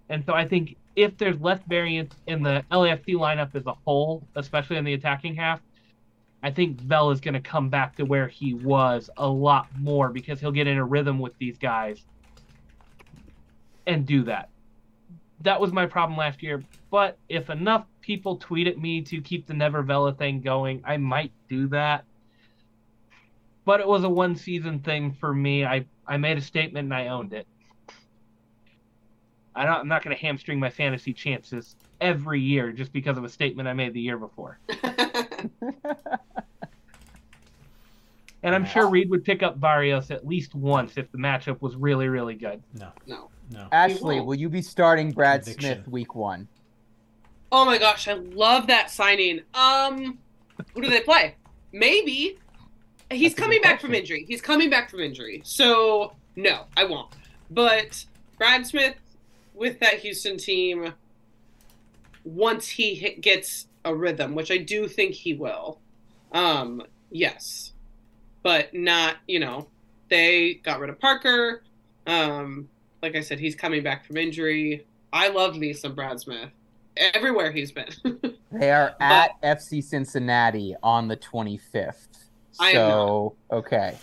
And so I think if there's less variance in the LAFC lineup as a whole, especially in the attacking half, I think Bell is going to come back to where he was a lot more because he'll get in a rhythm with these guys and do that. That was my problem last year. But if enough people tweet at me to keep the Never Vela thing going, I might do that. But it was a one season thing for me. I, I made a statement and I owned it. I don't, I'm not going to hamstring my fantasy chances every year just because of a statement I made the year before. [laughs] And I'm sure Reed would pick up Barrios at least once if the matchup was really, really good. No, No. no. Ashley, won't. you be starting Brad Conviction. Smith week one? Oh my gosh, I love that signing. Um, who do they play? Maybe. He's That's coming back from injury. He's coming back from injury. So no, I won't. But Brad Smith with that Houston team, once he hit, gets a rhythm, which I do think he will. Um, yes, but not. You know, they got rid of Parker. Um, like I said, he's coming back from injury. I love me some Brad Smith everywhere he's been. [laughs] They are at FC Cincinnati on the 25th. I am So okay,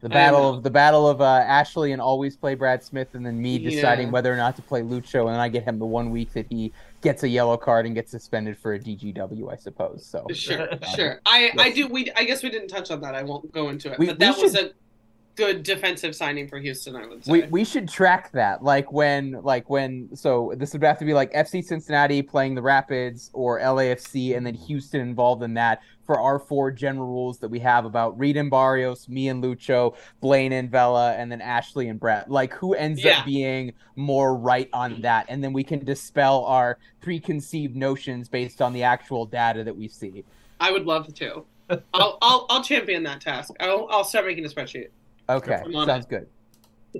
the battle not. of the battle of uh, Ashley and always play Brad Smith, and then me deciding Yeah. whether or not to play Lucho, and then I get him the one week that he gets a yellow card and gets suspended for a DGW, I suppose. So Sure, sure. [laughs] I I do. We I guess we didn't touch on that. I won't go into it. We- but we that was a good defensive signing for Houston. I would say. we we should track that, like when like when so this would have to be like FC Cincinnati playing the Rapids or LAFC, and then Houston involved in that for our four general rules that we have about Reed and Barrios, me and Lucho, Blaine and Vela, and then Ashley and Brett. Like who ends Yeah. up being more right on that, and then we can dispel our preconceived notions based on the actual data that we see. I would love to. I'll I'll I'll champion that task. I'll I'll start making a spreadsheet. Okay, sounds good.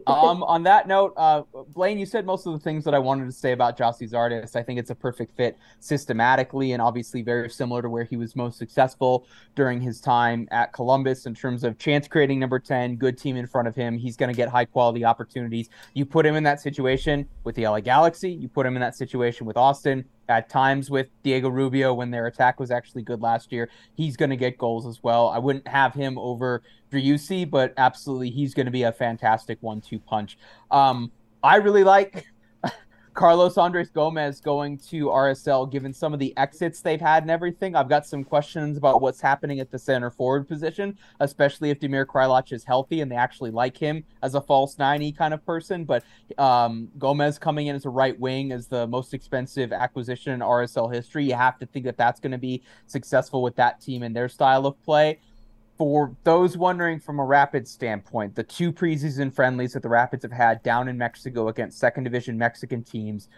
Um, on that note, uh, Blaine, you said most of the things that I wanted to say about Gyasi Zardes. I think it's a perfect fit systematically and obviously very similar to where he was most successful during his time at Columbus in terms of chance creating number 10, good team in front of him. He's going to get high quality opportunities. You put him in that situation with the LA Galaxy, you put him in that situation with Austin, at times with Diego Rubio when their attack was actually good last year. He's going to get goals as well. I wouldn't have him over Driussi, but absolutely he's going to be a fantastic one-two punch. Um, I really like Carlos Andres Gomez going to RSL, given some of the exits they've had and everything. I've got some questions about what's happening at the center forward position, especially if Damir Kreilach is healthy and they actually like him as a false 90 kind of person. But um, Gomez coming in as a right wing is the most expensive acquisition in RSL history. You have to think that that's going to be successful with that team and their style of play for those wondering from a Rapids standpoint, the two preseason friendlies that the Rapids have had down in Mexico against second division Mexican teams,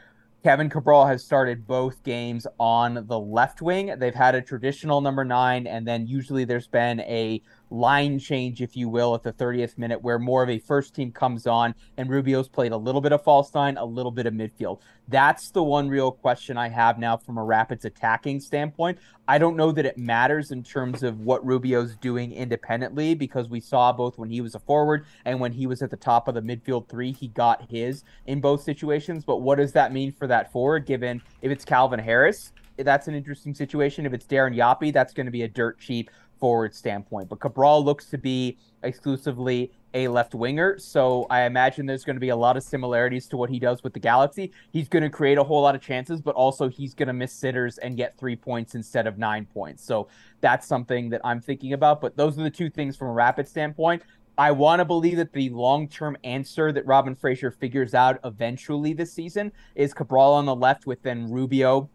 Kevin Cabral has started both games on the left wing. They've had a traditional number nine, and then usually there's been a line change, if you will, at the 30th minute where more of a first team comes on, and Rubio's played a little bit of false nine, a little bit of midfield. That's the one real question I have now from a Rapids attacking standpoint. I don't know that it matters in terms of what Rubio's doing independently because we saw both when he was a forward and when he was at the top of the midfield three, he got his in both situations. But what does that mean for that forward, given if it's Calvin Harris? That's an interesting situation. If it's Darren Yapi, that's going to be a dirt cheap forward standpoint. But Cabral looks to be exclusively a left winger, so I imagine there's going to be a lot of similarities to what he does with the Galaxy. He's going to create a whole lot of chances, but also he's going to miss sitters and get three points instead of nine points. So that's something that I'm thinking about. But those are the two things from a rapid standpoint. I want to believe that the long term answer that Robin Fraser figures out eventually this season is Cabral on the left with then Rubio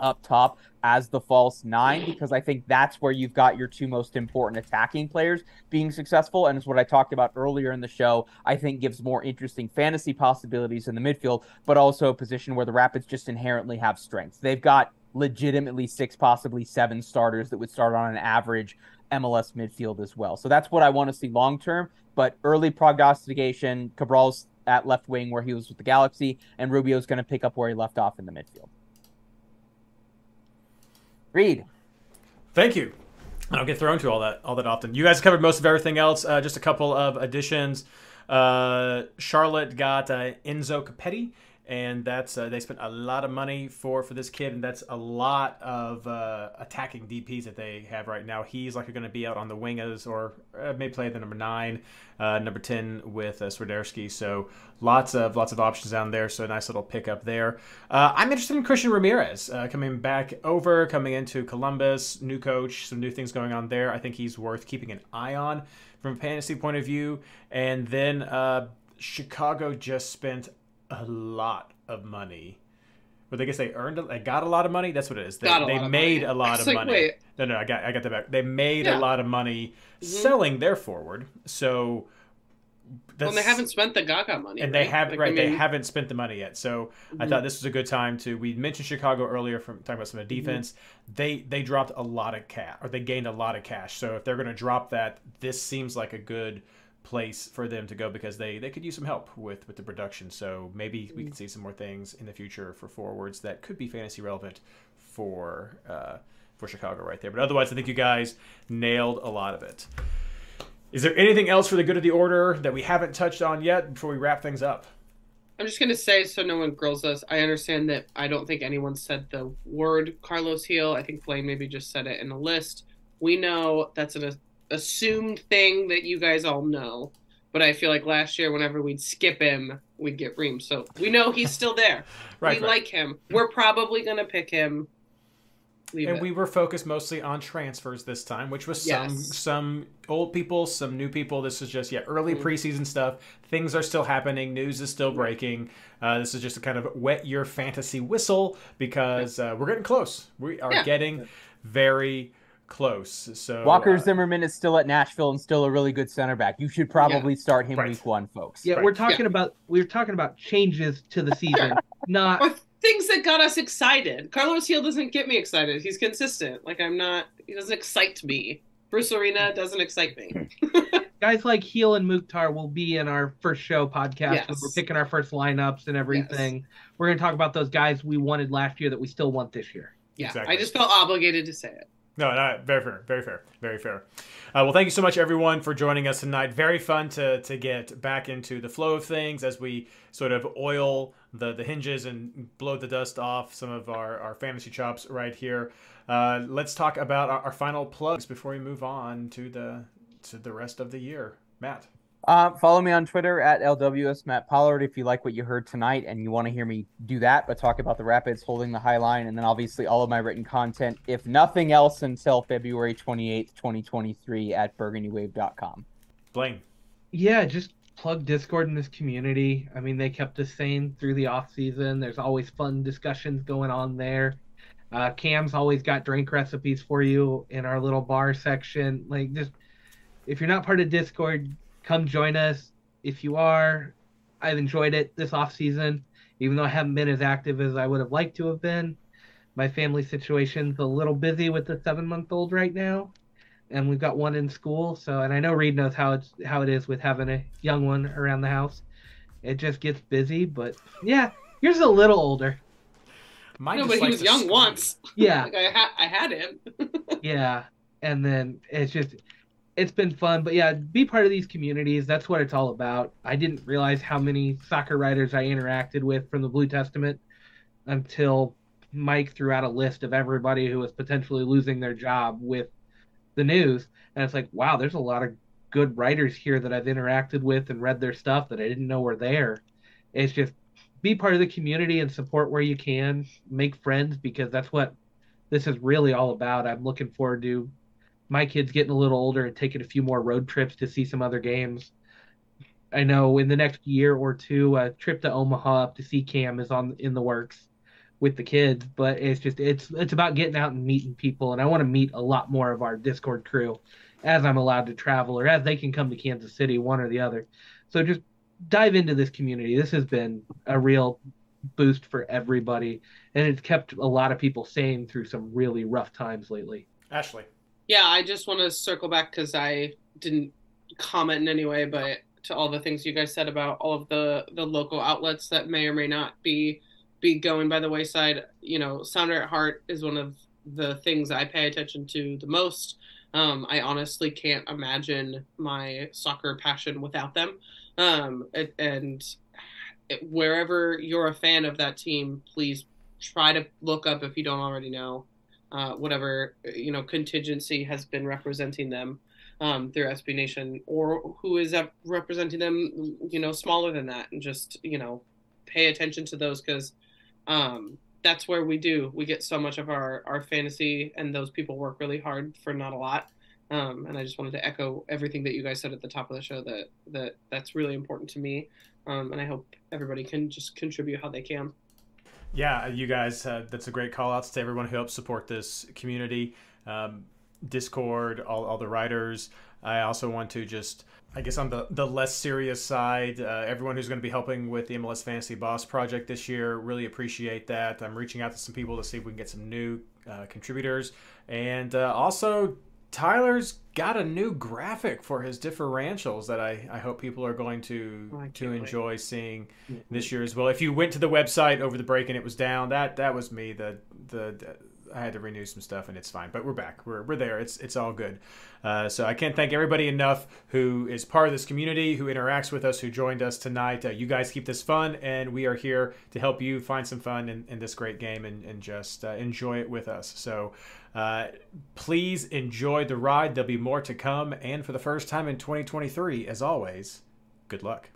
up top as the false nine because I think that's where you've got your two most important attacking players being successful. And it's what I talked about earlier in the show. I think gives more interesting fantasy possibilities in the midfield, but also a position where the Rapids just inherently have strengths. They've got legitimately six, possibly seven starters that would start on an average MLS midfield as well. So that's what I want to see long term. But early prognostication, Cabral's at left wing where he was with the Galaxy, and Rubio's going to pick up where he left off in the midfield. Reed. Thank you. I don't get thrown to all that all that often. You guys covered most of everything else. Uh, just a couple of additions. Uh, Charlotte got uh, Enzo Copetti, and that's uh, they spent a lot of money for for this kid, and that's a lot of uh, attacking DPS that they have right now. He's likely going to be out on the wing as or uh, may play the number nine, uh, number ten with uh, Swiderski. So lots of lots of options down there. So a nice little pickup there. Uh, I'm interested in Christian Ramirez uh, coming back over, coming into Columbus, new coach, some new things going on there. I think he's worth keeping an eye on from a fantasy point of view. And then Chicago just spent a lot of money But they guess they earned, they got a lot of money. That's what it is. They, they made a [laughs] lot of like, money. wait. No, no, I got, I got that back. They made Yeah. a lot of money Mhm. selling their forward. So, Well, they haven't spent the Gaga money, and right? they haven't, Like, I right? they haven't spent the money yet. So I mhm. thought this was a good time to. We mentioned Chicago earlier from talking about some of Mm-hmm. the defense. They they dropped a lot of cash, or they gained a lot of cash. So if they're going to drop that, this seems like a good place for them to go because they they could use some help with with the production. So maybe Mm-hmm. we can see some more things in the future for forwards that could be fantasy relevant for uh, for Chicago right there. But otherwise, I think you guys nailed a lot of it. Is there anything else for the good of the order that we haven't touched on yet before we wrap things up? I'm just gonna say so no one grills us. I understand that I don't think anyone said the word Carlos Gil. I think Blaine maybe just said it in a list. We know that's an assumed thing that you guys all know. But I feel like last year, whenever we'd skip him, we'd get Ream. So we know he's still there. [laughs] Right, we right. like him. We're probably gonna pick him. Leave and it. we were focused mostly on transfers this time, which was some Yes. some old people, some new people. This is just yeah early Mhm. preseason stuff. Things are still happening. News is still breaking. Uh, this is just a kind of wet your fantasy whistle because uh, we're getting close. We are Yeah. getting very close. So Walker uh, Zimmerman is still at Nashville and still a really good center back. You should probably start him Right. week one, folks. Yeah, Right. we're talking about we're talking about changes to the season, [laughs] not or things that got us excited. Carlos Gil doesn't get me excited. He's consistent. Like I'm not. He doesn't excite me. Bruce Arena doesn't excite me. [laughs] guys like Gil and Mukhtar will be in our first show podcast when Yes. we're picking our first lineups and everything. We're going to talk about those guys we wanted last year that we still want this year. Yeah, Exactly. I just felt obligated to say it. No, no, very fair, very fair, very fair. Uh, well, thank you so much, everyone, for joining us tonight. Very fun to to get back into the flow of things as we sort of oil the the hinges and blow the dust off some of our our fantasy chops right here. Uh, let's talk about our, our final plugs before we move on to the to the rest of the year. Matt. Uh, follow me on Twitter at LWS Matt Pollard if you like what you heard tonight and you want to hear me do that, but talk about the Rapids holding the high line and then obviously all of my written content, if nothing else until February 28th, 2023 at burgundywave.com. Blaine. Yeah, just plug Discord in this community. I mean, they kept us sane through the off season. There's always fun discussions going on there. Uh, Cam's always got drink recipes for you in our little bar section. Like, just if you're not part of Discord, come join us. If you are, I've enjoyed it this off season, even though I haven't been as active as I would have liked to have been. My family situation's a little busy with the seven month old right now and we've got one in school. So, and I know Reed knows how it's how it is with having a young one around the house. It just gets busy, but yeah, yours is a little older. Mine no, but he was young scream. once. Yeah, [laughs] Like I had, I had him. [laughs] yeah, and then it's just it's been fun. But yeah, be part of these communities. That's what it's all about. I didn't realize how many soccer writers I interacted with from the Blue Testament until Mike threw out a list of everybody who was potentially losing their job with the news. And it's like, wow, there's a lot of good writers here that I've interacted with and read their stuff that I didn't know were there. It's just be part of the community and support where you can, make friends because that's what this is really all about. I'm looking forward to my kids getting a little older and taking a few more road trips to see some other games. I know in the next year or two, a trip to Omaha up to see Cam is on in the works with the kids, but it's just it's it's about getting out and meeting people, and I want to meet a lot more of our Discord crew as I'm allowed to travel or as they can come to Kansas City, one or the other. So just dive into this community. This has been a real boost for everybody, and it's kept a lot of people sane through some really rough times lately. Ashley. Yeah, I just want to circle back because I didn't comment in any way, but to all the things you guys said about all of the the local outlets that may or may not be be going by the wayside. You know, Sounder at Heart is one of the things I pay attention to the most. Um, I honestly can't imagine my soccer passion without them. Um, and, and wherever you're a fan of that team, please try to look up if you don't already know uh, whatever you know contingency has been representing them um, through SB Nation, or who is representing them, you know, smaller than that, and just you know, pay attention to those because um, that's where we do we get so much of our our fantasy, and those people work really hard for not a lot. Um, and I just wanted to echo everything that you guys said at the top of the show that that that's really important to me, um, and I hope everybody can just contribute how they can. Yeah, you guys, uh, that's a great call outs to everyone who helps support this community. Um, Discord, all, all the writers. I also want to just, I guess, on the, the less serious side, uh, everyone who's going to be helping with the MLS Fantasy Boss project this year, really appreciate that. I'm reaching out to some people to see if we can get some new uh, contributors. And uh, also, Tyler's got a new graphic for his differentials that I, I hope people are going to Oh, to can't wait. enjoy seeing this year as well. If you went to the website over the break and it was down, that that was me. The the, the I had to renew some stuff and it's fine, but we're back. We're, we're there. It's it's all good. Uh, so I can't thank everybody enough who is part of this community, who interacts with us, who joined us tonight. Uh, you guys keep this fun, and we are here to help you find some fun in, in this great game and, and just uh, enjoy it with us. So uh, please enjoy the ride. There'll be more to come, and for the first time in 2023, as always, good luck.